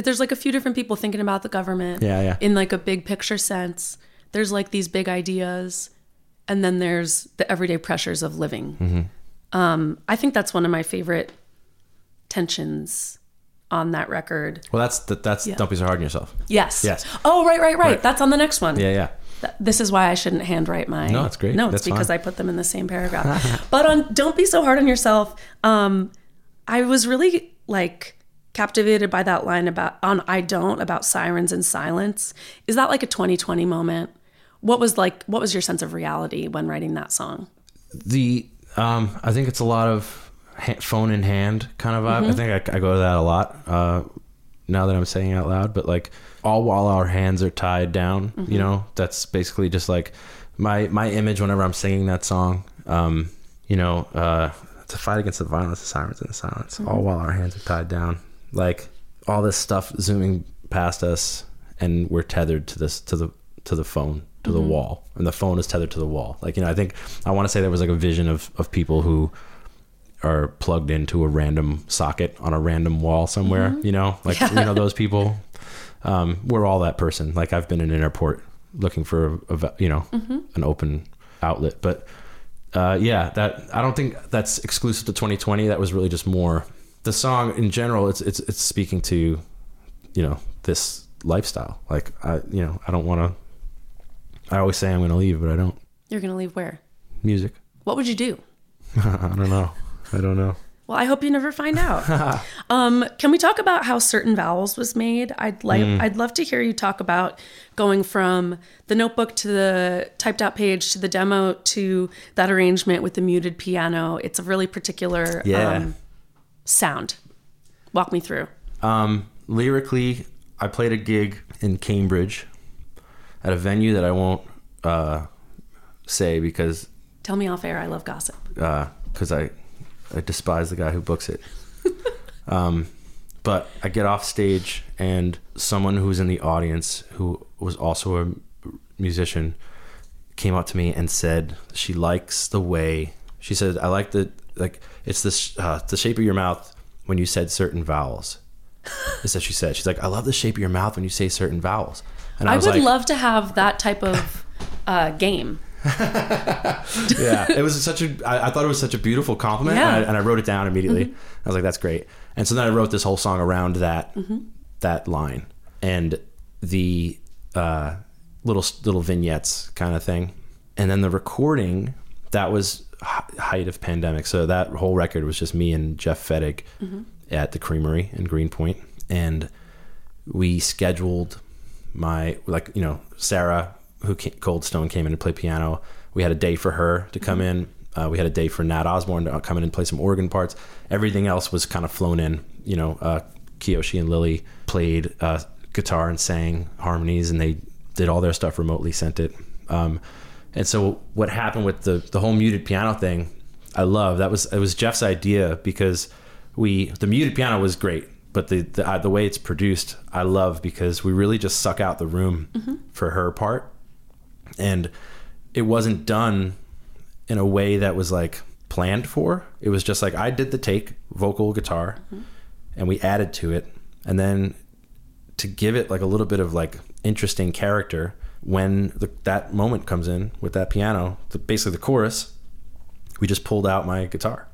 there's like a few different people thinking about the government. Yeah, yeah. In like a big picture sense, there's like these big ideas, and then there's the everyday pressures of living. Mm-hmm. Um, I think that's one of my favorite tensions on that record. Well, that's that, that's don't be so hard on yourself. Yes. Yes. Oh, right, right, right. Right. That's on the next one. Yeah, yeah. Th- This is why I shouldn't handwrite my. No, it's great. No, it's because fine. I put them in the same paragraph. but on "Don't Be So Hard on Yourself," um, I was really like captivated by that line about on "I Don't" about sirens and silence. Is that like a 2020 moment? What was like? What was your sense of reality when writing that song? the um i think it's a lot of ha- phone in hand kind of vibe i think I, I go to that a lot uh now that i'm saying it out loud but like all while our hands are tied down you know that's basically just like my my image whenever i'm singing that song um you know uh to fight against the violence the sirens and the silence all while our hands are tied down like all this stuff zooming past us and we're tethered to this to the to the phone to the wall. And the phone is tethered to the wall. Like you know i think i want to say there was like a vision of of people who are plugged into a random socket on a random wall somewhere you know? Like you know those people? Um we're all that person. Like i've been in an airport looking for a, a you know an open outlet. But uh yeah that i don't think that's exclusive to 2020 that was really just more the song in general it's it's it's speaking to you know this lifestyle like i you know i don't want to i always say i'm going to leave but i don't You're gonna leave where? music What would you do? i don't know i don't know Well, I hope you never find out. um, can we talk about how certain vowels was made? I'd like, I'd love to hear you talk about going from the notebook to the typed out page to the demo to that arrangement with the muted piano. It's a really particular Yeah. um, sound. Walk me through. Um, lyrically, I played a gig in Cambridge at a venue that I won't uh, say because Tell me off air. I love gossip. because I I despise the guy who books it. um, but I get off stage and someone who's in the audience who was also a musician came up to me and said she likes the way she said I like the like it's this uh, the shape of your mouth when you said certain vowels. Is that she said? She's like I love the shape of your mouth when you say certain vowels. And I, I, would like, love to have that type of uh, game. yeah, it was such a. I, I thought it was such a beautiful compliment, Yeah. and, I, and I wrote it down immediately. I was like, "That's great." And so then I wrote this whole song around that that line and the uh, little little vignettes kind of thing, and then the recording that was height of pandemic. So that whole record was just me and Jeff Fettig at the Creamery in Greenpoint, and we scheduled my like you know Sarah who came, Coldstone came in to play piano. We had a day for her to come in. Uh, we had a day for Nat Osborne to come in and play some organ parts. Everything else was kind of flown in. You know, uh, Kiyoshi and Lily played uh, guitar and sang harmonies, and they did all their stuff remotely. Sent it. Um, and so what happened with the the whole muted piano thing, I love. That was it was Jeff's idea because we the muted piano was great, but the the, uh, the way it's produced, I love because we really just suck out the room for her part, and it wasn't done in a way that was like planned for. It was just like I did the take, vocal, guitar, and we added to it, and then to give it like a little bit of like interesting character when the, that moment comes in with that piano, the, basically the chorus, we just pulled out my guitar,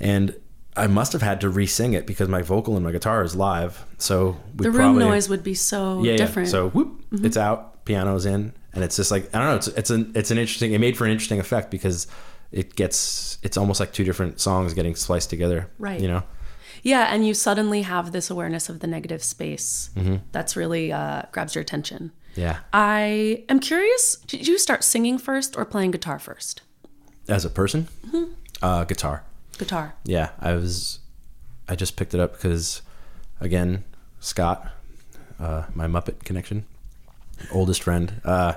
and I must have had to re-sing it because my vocal and my guitar is live. So the room probably, noise would be so yeah, different. Yeah. So whoop, it's out, piano's in, and it's just like I don't know. It's it's an it's an interesting. It made for an interesting effect because it gets it's almost like two different songs getting spliced together. Right. You know. yeah, and you suddenly have this awareness of the negative space Mm-hmm. that's really uh, grabs your attention. Yeah. I am curious. Did you start singing first or playing guitar first? As a person, Mm-hmm. uh, guitar. Guitar. Yeah, I was. I just picked it up because, again, Scott, uh, my Muppet connection, oldest friend, uh,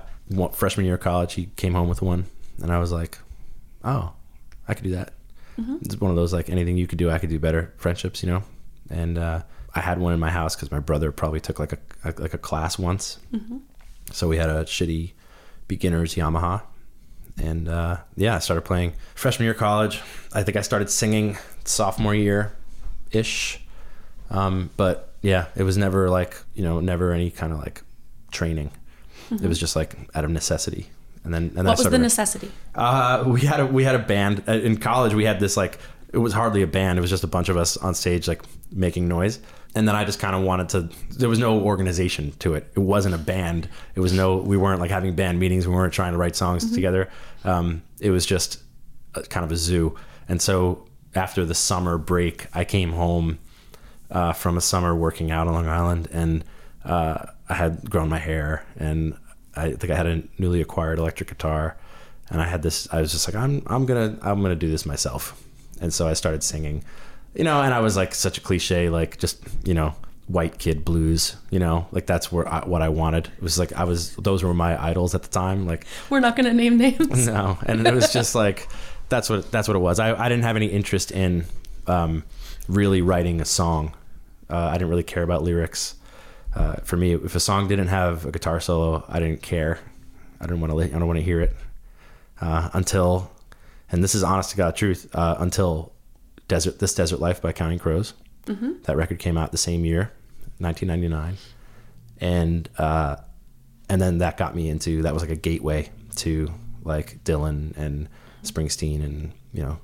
freshman year of college, he came home with one, and I was like, "Oh, I could do that." It's one of those like anything you could do, I could do better friendships, you know. And uh, I had one in my house because my brother probably took like a, a like a class once, so we had a shitty beginners Yamaha, and uh, yeah, I started playing freshman year of college. I think I started singing sophomore year ish, um, but yeah, it was never like you know never any kind of like training. It was just like out of necessity, and then and then What was the necessity? uh, we had a we had a band Uh, in college. We had this like it was hardly a band. It was just a bunch of us on stage like making noise. And then I just kind of wanted to. There was no organization to it. It wasn't a band. It was no. We weren't like having band meetings. We weren't trying to write songs together. Um, it was just a, kind of a zoo. And so after the summer break, I came home uh, from a summer working out on Long Island, and uh, I had grown my hair, and I think I had a newly acquired electric guitar, and I had this. I was just like, I'm I'm gonna I'm gonna do this myself, and so I started singing, you know, and I was like such a cliche, like just you know white kid blues, you know, like that's where I, what I wanted. It was like I was those were my idols at the time, like We're not going to name names. no, and it was just like that's what that's what it was. I, I didn't have any interest in um, really writing a song. Uh, I didn't really care about lyrics. Uh, for me, if a song didn't have a guitar solo, I didn't care. I didn't want to. I don't want to hear it uh, until, and this is honest to God truth. Uh, until desert this desert life by Counting Crows. That record came out the same year, 1999, and uh, and then that got me into that was like a gateway to like Dylan and Springsteen and you know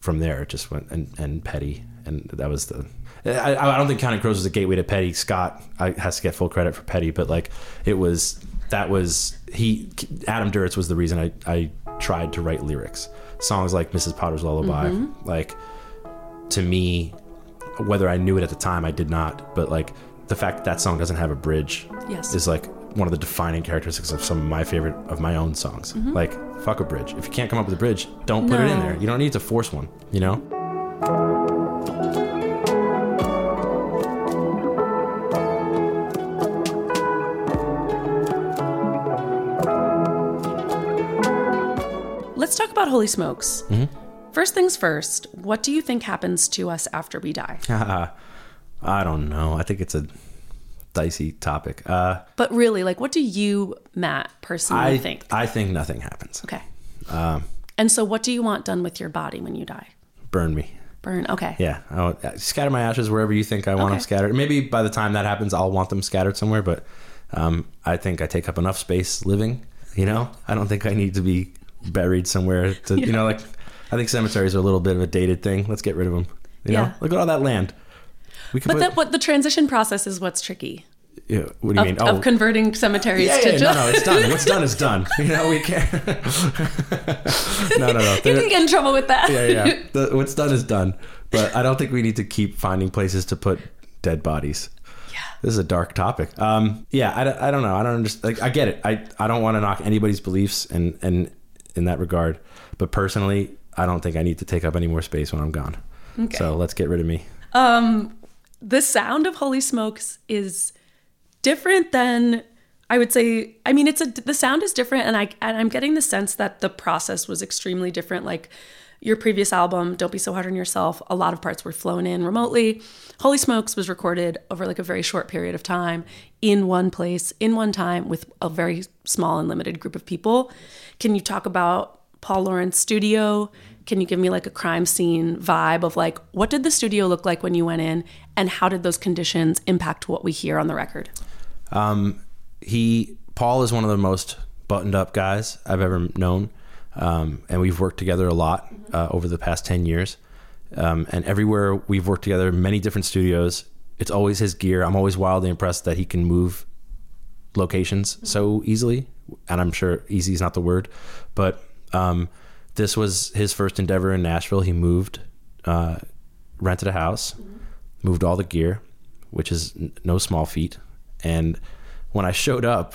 from there it just went and, and Petty. And that was the I, I don't think Counting Crows was a gateway to Petty. Scott I, has to get full credit for Petty but like it was that was he Adam Duritz was the reason I, I tried to write lyrics. Songs like Mrs. Potter's Lullaby like to me whether I knew it at the time I did not but like the fact that that song doesn't have a bridge Yes. is like one of the defining characteristics of some of my favorite of my own songs. Like fuck a bridge. If you can't come up with a bridge, don't put it in there. You don't need to force one, you know? Let's talk about Holy Smokes. Mm-hmm. First things first, what do you think happens to us after we die? I don't know. I think it's a dicey topic. Uh But really, like, what do you, Matt, personally I think? I think nothing happens. Okay. Um, and so, what do you want done with your body when you die? burn me. Burn. Okay. Yeah, I want, uh, scatter my ashes wherever you think I want them scattered. Maybe by the time that happens, I'll want them scattered somewhere. But um, I think I take up enough space living. You know, I don't think I need to be buried somewhere. To you know, like I think cemeteries are a little bit of a dated thing. Let's get rid of them. You know, look at all that land. We But put. that, what the transition process is what's tricky yeah, what do you of, mean? Oh, of converting cemeteries yeah, to yeah, just. no, no, it's done. What's done is done. You know, we can't. no, no, no. you can get in trouble with that. yeah, yeah. The, what's done is done. But I don't think we need to keep finding places to put dead bodies. Yeah. This is a dark topic. Um, yeah, I, don't- I don't know. I don't understand. Like, I get it. I, I don't want to knock anybody's beliefs and, and in that regard. But personally, I don't think I need to take up any more space when I'm gone. Okay. So let's get rid of me. Um, the sound of Holy Smokes is different than I would say. I mean, it's a the sound is different, and I and I'm getting the sense that the process was extremely different. Like your previous album, Don't Be So Hard on Yourself, a lot of parts were flown in remotely. Holy Smokes was recorded over like a very short period of time in one place, in one time, with a very small and limited group of people. Can you talk about Paul Lawrence studio? Can you give me like a crime scene vibe of like what did the studio look like when you went in and how did those conditions impact what we hear on the record? Um, he Paul is one of the most buttoned up guys I've ever known, um, and we've worked together a lot uh, over the past ten years. Um, and everywhere we've worked together, many different studios, it's always his gear. I'm always wildly impressed that he can move locations so easily. And I'm sure easy is not the word, but um, this was his first endeavor in Nashville. He moved, uh, rented a house, moved all the gear, which is n- no small feat. And when I showed up,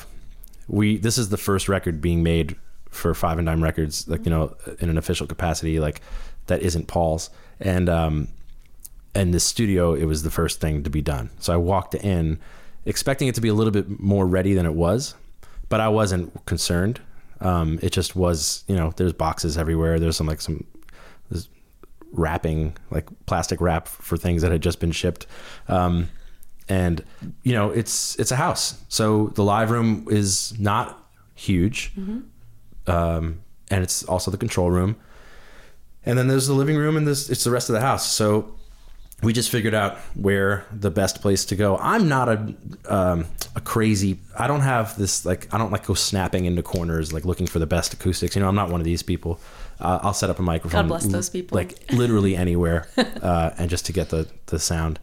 we this is the first record being made for Five and Dime Records, like you know, in an official capacity, like that isn't Paul's. And um, and the studio, it was the first thing to be done. So I walked in, expecting it to be a little bit more ready than it was, but I wasn't concerned. Um, it just was, you know, there's boxes everywhere. There's some like some wrapping, like plastic wrap for things that had just been shipped. Um, and you know, it's it's a house, so the live room is not huge, um, and it's also the control room. And then there's the living room, and this it's the rest of the house. So we just figured out where the best place to go. I'm not a um, a crazy. I don't have this like I don't like go snapping into corners like looking for the best acoustics. You know, I'm not one of these people. Uh, I'll set up a microphone. God bless those people. Like literally anywhere, uh, and just to get the the sound.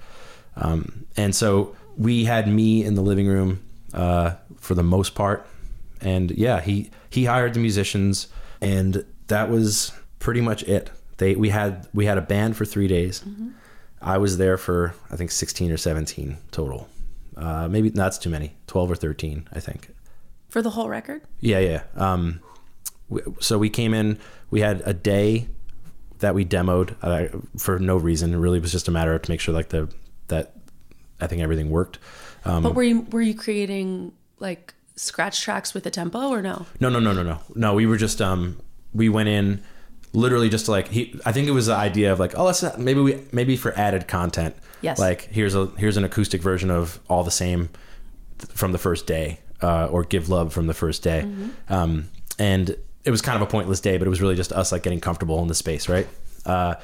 Um, and so we had me in the living room uh, for the most part, and yeah, he he hired the musicians, and that was pretty much it. They we had we had a band for three days. I was there for I think 16 or 17 total. Uh, maybe that's too many. 12 or 13, I think. For the whole record? Yeah, yeah. Um, w- so we came in. We had a day that we demoed uh, for no reason. It really was just a matter of to make sure like the that I think everything worked. Um, But were you were you creating like scratch tracks with a tempo or no? No, no, no, no, no. No, we were just um we went in literally just like he I think it was the idea of like, oh let's not, maybe we maybe for added content. Yes. Like here's a here's an acoustic version of all the same th- from the first day, uh, or give love from the first day. Um and it was kind of a pointless day, but it was really just us like getting comfortable in the space, right? Uh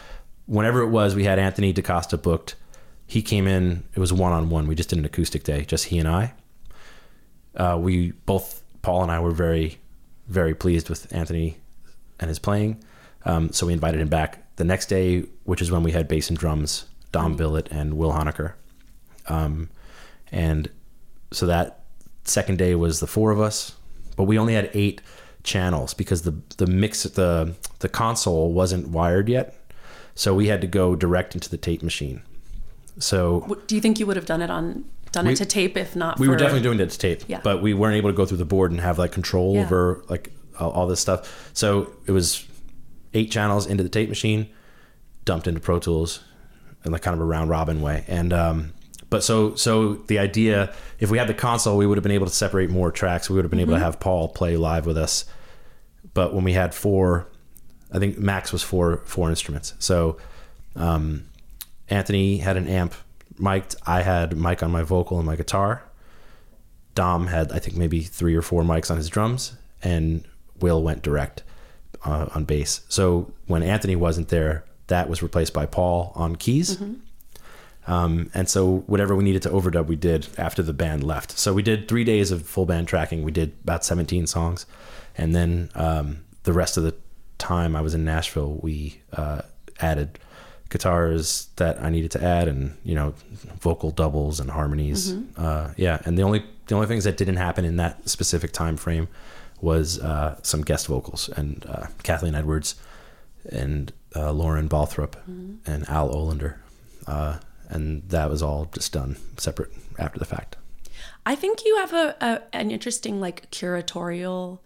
whenever it was we had Anthony DaCosta booked, he came in, it was one on one. We just did an acoustic day, just he and I uh, we both Paul and I were very very pleased with Anthony and his playing. Um, so we invited him back the next day, which is when we had bass and drums, Dom Billett and Will Honecker. Um, and so that second day was the four of us, but we only had eight channels because the the mix the the console wasn't wired yet, so we had to go direct into the tape machine. So Do you think you would have done it on done We- it to tape if not? we for, were definitely doing it to tape, Yeah. but we weren't able to go through the board and have like control Yeah. over like all, all this stuff. So it was eight channels into the tape machine, dumped into Pro Tools, in like kind of a round robin way. And um, but so so the idea, if we had the console, we would have been able to separate more tracks. We would have been able to have Paul play live with us. But when we had four, I think max was four four instruments. So um, Anthony had an amp mic'd. I had mic on my vocal and my guitar. Dom had, I think, maybe three or four mics on his drums, and Will went direct uh, on bass. So when Anthony wasn't there, that was replaced by Paul on keys. Um, and so whatever we needed to overdub, we did after the band left. So we did three days of full band tracking. We did about 17 songs. And then um, the rest of the time I was in Nashville, we uh, added guitars that I needed to add and, you know, vocal doubles and harmonies. Uh, yeah. And the only, the only things that didn't happen in that specific time frame was uh, some guest vocals and uh, Kathleen Edwards and uh, Lauren Balthrop and Al Olender. Uh, and that was all just done separate after the fact. I think you have a, a an interesting like curatorial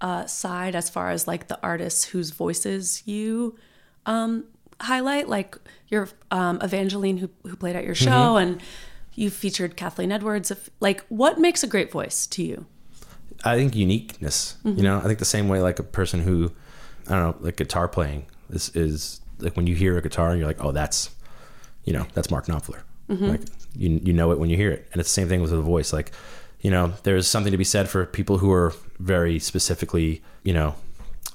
uh, side as far as like the artists whose voices you um, highlight. Like your um, Evangeline who who played at your show, and you featured Kathleen Edwards. If, like, what makes a great voice to you? I think uniqueness. You know, I think the same way like a person who, I don't know, like guitar playing. is is like when you hear a guitar and you're like, oh, that's you know that's Mark Knopfler. Like you you know it when you hear it, and it's the same thing with the voice. Like you know, there's something to be said for people who are very specifically, you know,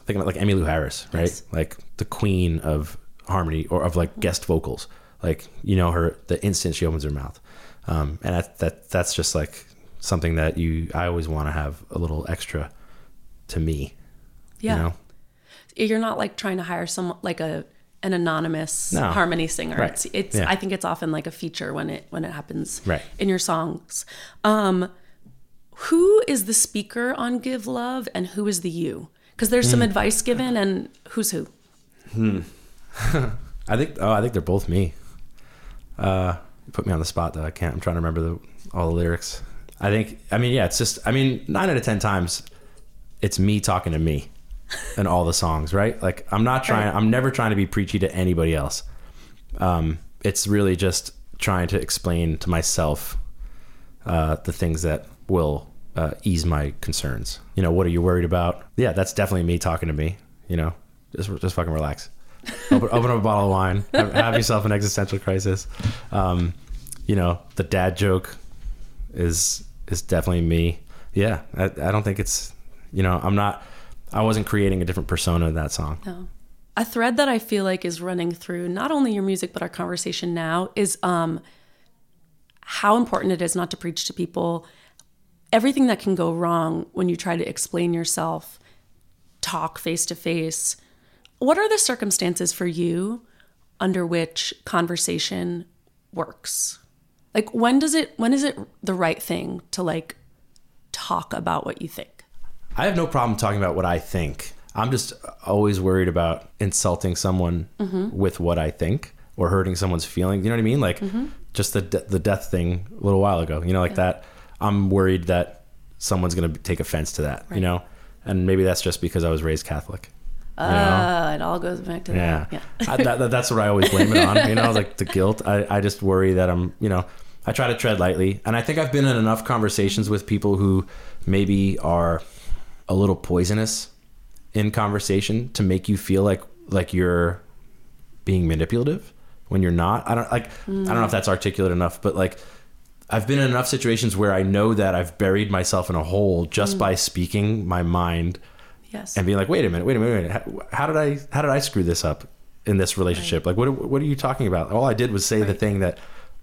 thinking about like Emmylou Harris, right? Yes. Like the queen of harmony or of like guest vocals. Like you know her the instant she opens her mouth, um, and that that that's just like something that you I always want to have a little extra to me. Yeah. You know? You're not like trying to hire some like a an anonymous No. harmony singer. Right. It's it's Yeah. I think it's often like a feature when it when it happens Right. in your songs. Um who is the speaker on Give Love and who is the you? Because there's Hmm. some advice given and who's who? Hmm. I think oh I think they're both me. Uh, put me on the spot though. I can't. I'm trying to remember the, all the lyrics. I think. I mean, yeah. It's just. I mean, nine out of ten times, it's me talking to me, and all the songs. Right. Like I'm not trying. Right. I'm never trying to be preachy to anybody else. Um, it's really just trying to explain to myself uh, the things that will uh, ease my concerns. You know, what are you worried about? Yeah, that's definitely me talking to me. You know, just just fucking relax. open, open up a bottle of wine. Have, have yourself an existential crisis. Um, you know, the dad joke is is definitely me. Yeah, I, I don't think it's. You know, I'm not. I wasn't creating a different persona in that song. No. A thread that I feel like is running through not only your music but our conversation now is um how important it is not to preach to people everything that can go wrong when you try to explain yourself, talk face to face. What are the circumstances for you under which conversation works? Like when does it when is it the right thing to like talk about what you think? I have no problem talking about what I think. I'm just always worried about insulting someone with what I think or hurting someone's feelings. You know what I mean? Like just the de- the death thing a little while ago. You know, like that. I'm worried that someone's going to take offense to that. You know, and maybe that's just because I was raised Catholic. You know? Uh, it all goes back to Yeah, that. Yeah. I, that, that- that's what I always blame it on. You know, like the guilt. I, I just worry that I'm, you know, I try to tread lightly, and I think I've been in enough conversations with people who maybe are a little poisonous in conversation to make you feel like like you're being manipulative when you're not. I don't like. I don't know if that's articulate enough, but like. I've been in enough situations where I know that I've buried myself in a hole just by speaking my mind Yes. and being like, wait a minute, wait a minute, wait a minute. How, how did I how did I screw this up in this relationship? Like, what what are you talking about? All I did was say the thing that,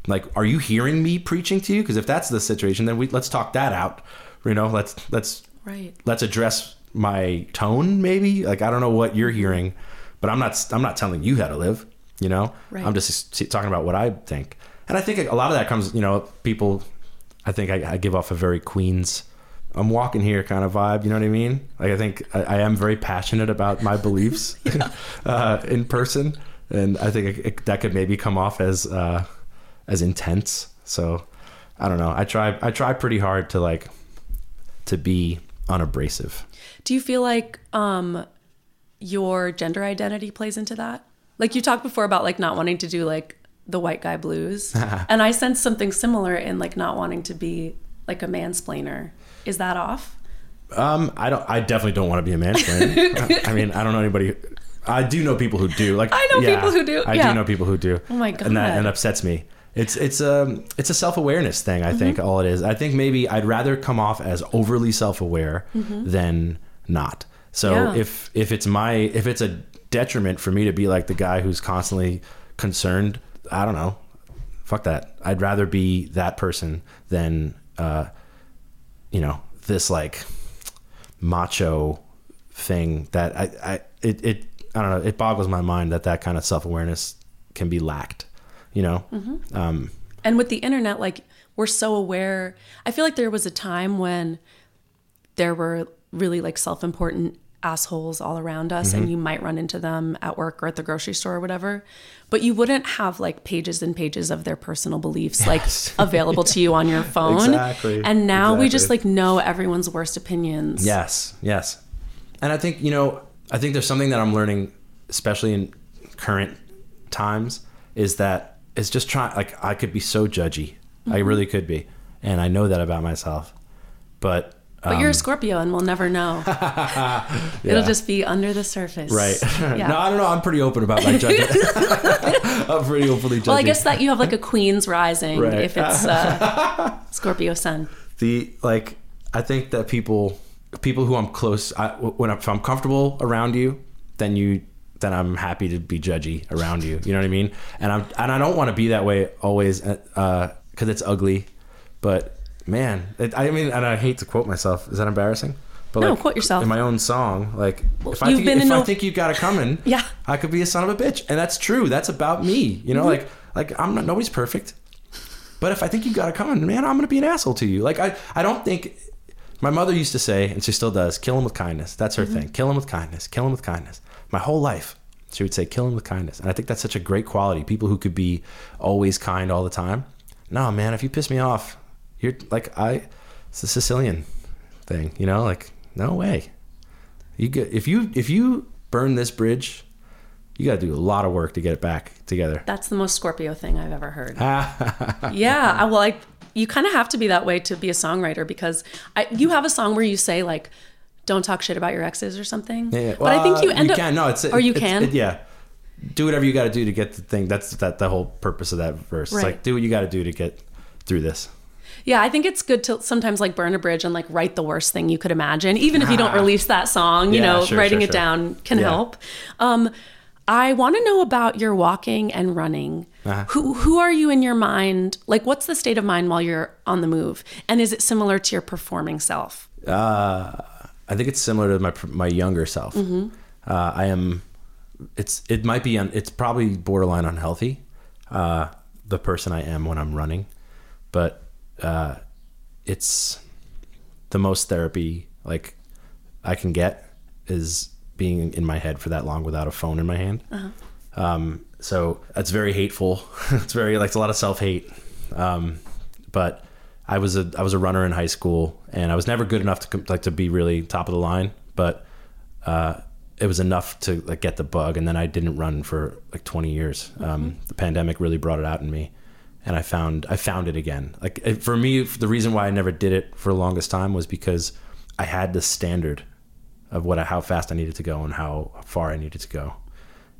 like, are you hearing me preaching to you? Because if that's the situation, then we let's talk that out. You know, let's let's right. let's address my tone. Maybe like I don't know what you're hearing, but I'm not I'm not telling you how to live. You know, Right. I'm just talking about what I think, and I think a lot of that comes. You know, people. I think I, I give off a very Queens. I'm walking here kind of vibe. You know what I mean? Like I think I, I am very passionate about my beliefs uh, in person, and I think it, it, that could maybe come off as uh, as intense. So I don't know. I try I try pretty hard to like to be unabrasive. Do you feel like um your gender identity plays into that? Like you talked before about like not wanting to do like the white guy blues. and I sense something similar in like not wanting to be like a mansplainer. Is that off? Um, I don't. I definitely don't want to be a mansplainer. I, I mean, I don't know anybody. I do know people who do. Like I know people who do, I yeah. do know people who do. Oh my god! And that and upsets me. It's it's a it's a self awareness thing. I think Mm-hmm. all it is. I think maybe I'd rather come off as overly self aware than not. So Mm-hmm. Yeah. if if it's my if it's a detriment for me to be like the guy who's constantly concerned, I don't know. Fuck that. I'd rather be that person than uh, you know this like macho thing that I, I it, it I don't know it boggles my mind that that kind of self awareness can be lacked you know um And with the internet, like we're so aware. I feel like there was a time when there were really like self important assholes all around us, Mm-hmm. and you might run into them at work or at the grocery store or whatever. But you wouldn't have like pages and pages of their personal beliefs like available to you on your phone. Exactly. And now we just like know everyone's worst opinions. yes yes and I think you know I think there's something that I'm learning especially in current times is that it's just trying like I could be so judgy I really could be and I know that about myself but But Um, you're a Scorpio and we'll never know. It'll just be under the surface. Right. Yeah. no, I don't know. I'm pretty open about my judging. I'm pretty openly judging. well, I guess that you have like a Queen's rising Right. if it's uh, Scorpio Sun. the like i think that people people who i'm close I, when I'm, if i'm comfortable around you then you then i'm happy to be judgy around you you know what i mean and i'm and i don't want to be that way always uh because it's ugly but man it, i mean and i hate to quote myself is that embarrassing but No, like, quote yourself. in my own song like if i think you've think, been if I a- think you got it coming Yeah. i could be a son of a bitch and that's true that's about me you know Mm-hmm. like like i'm not nobody's perfect but if I think you've got it coming, man, I'm gonna be an asshole to you. Like I, I don't think. My mother used to say, and she still does, "Kill him with kindness." That's her thing. Kill him with kindness. Kill him with kindness. My whole life, she would say, "Kill him with kindness," and I think that's such a great quality. People who could be always kind all the time. No, man, if you piss me off, you're like I. It's a Sicilian thing, you know. Like no way. You get if you if you burn this bridge, you got to do a lot of work to get it back together. That's the most Scorpio thing I've ever heard. yeah, well, I, you kind of have to be that way to be a songwriter because I, you have a song where you say like, "Don't talk shit about your exes" or something. Yeah, but I think you well, end up. can no, it's or you it's- can. it- yeah, do whatever you got to do to get the thing. That's that the whole purpose of that verse. It's Right. like do what you got to do to get through this. Yeah, I think it's good to sometimes like burn a bridge and like write the worst thing you could imagine, even if you don't release that song. You Yeah, know, sure, writing sure, it sure. down can Yeah. help. Um, I want to know about your walking and running. Uh-huh. Who who are you in your mind? Like, what's the state of mind while you're on the move? And is it similar to your performing self? Uh, I think it's similar to my my younger self. Mm-hmm. Uh, I am. It's it might be un, it's probably borderline unhealthy. Uh, the person I am when I'm running, but uh, it's the most therapy like I can get is being in my head for that long without a phone in my hand. Um, so that's very hateful. it's very like it's a lot of self hate. Um, but I was a I was a runner in high school, and I was never good enough to like to be really top of the line. But uh, it was enough to like get the bug, and then I didn't run for like 20 years. Um, the pandemic really brought it out in me, and I found I found it again. Like it, for me, the reason why I never did it for the longest time was because I had the standard of what I, how fast I needed to go and how far I needed to go,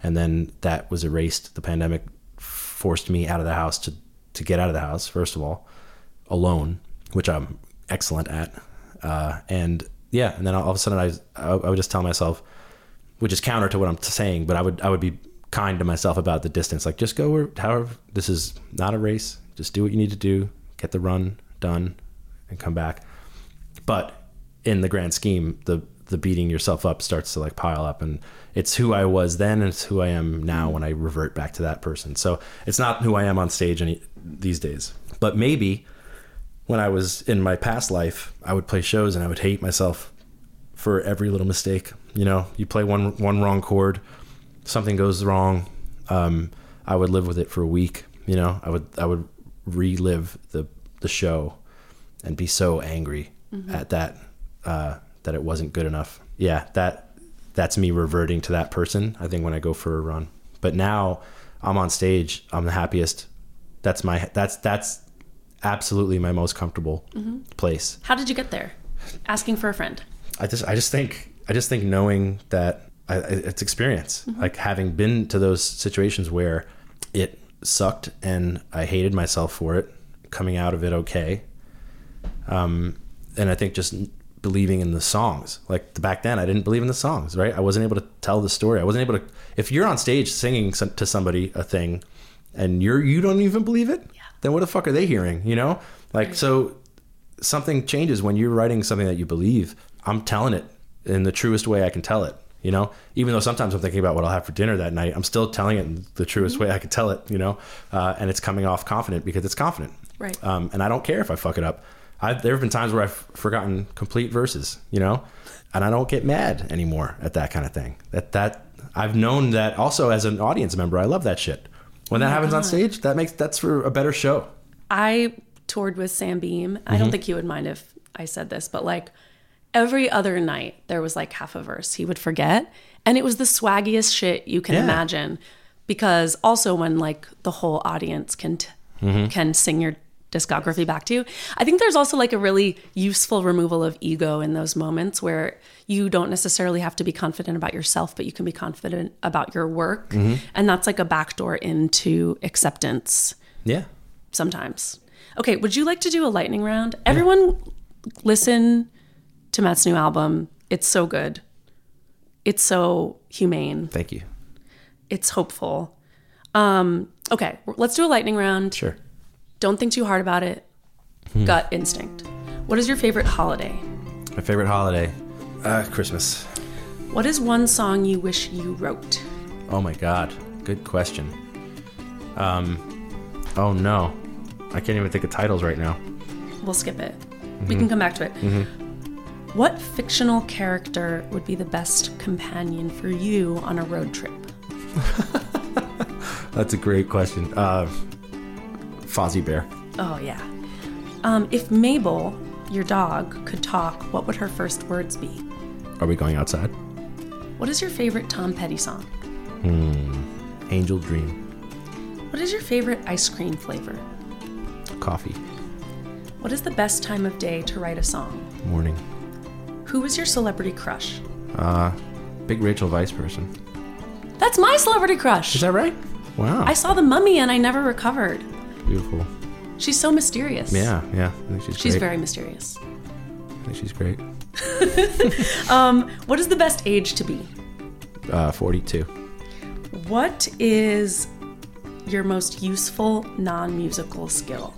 and then that was erased. The pandemic forced me out of the house to to get out of the house first of all, alone, which I'm excellent at, uh, and yeah, and then all of a sudden I I would just tell myself, which is counter to what I'm saying, but I would I would be kind to myself about the distance. Like just go where however this is not a race. Just do what you need to do, get the run done, and come back. But in the grand scheme, the the beating yourself up starts to like pile up and it's who I was then and it's who I am now when I revert back to that person. So it's not who I am on stage any these days. But maybe when I was in my past life, I would play shows and I would hate myself for every little mistake. You know, you play one one wrong chord, something goes wrong. Um, I would live with it for a week. You know, I would I would relive the the show and be so angry at that uh, that it wasn't good enough. Yeah, that that's me reverting to that person. I think when I go for a run, but now I'm on stage. I'm the happiest. That's my that's that's absolutely my most comfortable place. How did you get there? Asking for a friend. I just I just think I just think knowing that I, it's experience, like having been to those situations where it sucked and I hated myself for it, coming out of it okay. Um, and I think just believing in the songs. Like back then, I didn't believe in the songs, right? I wasn't able to tell the story. I wasn't able to. If you're on stage singing some, to somebody a thing, and you're you don't even believe it, then what the fuck are they hearing? You know, like so something changes when you're writing something that you believe. I'm telling it in the truest way I can tell it. You know, even though sometimes I'm thinking about what I'll have for dinner that night, I'm still telling it in the truest way I can tell it. You know, uh, and it's coming off confident because it's confident. Right. Um, and I don't care if I fuck it up. I've, there have been times where I've forgotten complete verses. You know, and I don't get mad anymore at that kind of thing. That that I've known that also as an audience member. I love that shit. When that happens on stage, that makes that's for a better show. I toured with Sam Beam. I Mm-hmm. don't think he would mind if I said this, but like every other night there was like half a verse he would forget. And it was the swaggiest shit you can Yeah. imagine. Because also when like the whole audience can t- Mm-hmm. can sing your discography back to you. I think there's also like a really useful removal of ego in those moments where you don't necessarily have to be confident about yourself, but you can be confident about your work. And that's like a backdoor into acceptance Yeah. sometimes. Okay, would you like to do a lightning round? Everyone listen to Matt's new album. It's so good. It's so humane. Thank you. It's hopeful. Um, okay, let's do a lightning round. Sure. Don't think too hard about it. Gut instinct. What is your favorite holiday? My favorite holiday, uh, Christmas. What is one song you wish you wrote? Oh my God. Good question. Um, oh no, I can't even think of titles right now. We'll skip it. We can come back to it. What fictional character would be the best companion for you on a road trip? That's a great question. Uh, Fozzie Bear. Oh, yeah. Um, if Mabel, your dog, could talk, what would her first words be? Are we going outside? What is your favorite Tom Petty song? Angel Dream. What is your favorite ice cream flavor? Coffee. What is the best time of day to write a song? Morning. Who is your celebrity crush? Uh, big Rachel Weisz person. That's my celebrity crush. Is that right? Wow. I saw the mummy and I never recovered. Beautiful. She's so mysterious. Yeah, yeah. I think she's She's great. very mysterious. I think she's great. What is the best age to be? Uh, 42. What is your most useful non musical skill?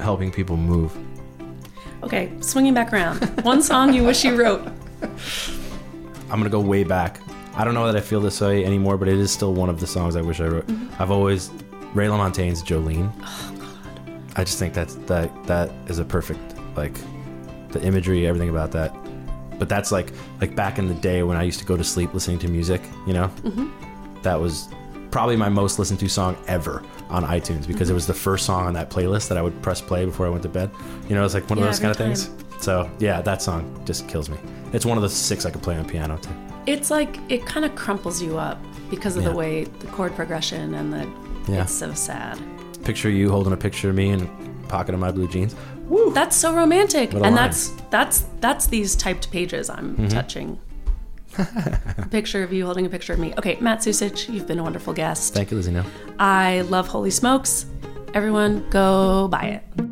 Helping people move. Okay, swinging back around. One song you wish you wrote. I'm gonna go way back. I don't know that I feel this way anymore, but it is still one of the songs I wish I wrote. I've always Ray LaMontagne's Jolene. Oh God. I just think that's that that is a perfect like the imagery, everything about that. But that's like like back in the day when I used to go to sleep listening to music. You know, mm-hmm. that was probably my most listened to song ever on iTunes because it mm-hmm. was the first song on that playlist that I would press play before I went to bed. You know, it's like one Yeah, of those kind of things. So yeah, that song just kills me. It's one of the six I could play on piano too. It's like it kind of crumples you up because of Yeah. the way the chord progression and the. Yeah. It's so sad. Picture you holding a picture of me in a pocket of my blue jeans. That's so romantic, What a and line. that's that's that's these typed pages I'm Mm-hmm. touching. picture of you holding a picture of me. Okay, Matt Sucich, you've been a wonderful guest. Thank you, Lizzie. No. I love Holy Smokes. Everyone, go buy it.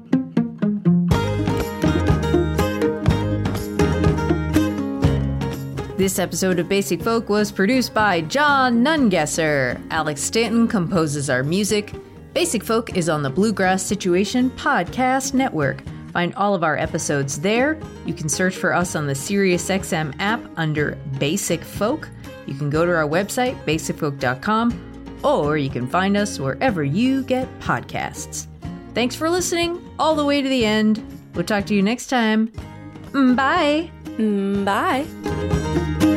This episode of Basic Folk was produced by John Nungesser. Alex Stanton composes our music. Basic Folk is on the Bluegrass Situation Podcast Network. Find all of our episodes there. You can search for us on the SiriusXM app under Basic Folk. You can go to our website, basicfolk.com, or you can find us wherever you get podcasts. Thanks for listening all the way to the end. We'll talk to you next time. Bye. Mm, bye.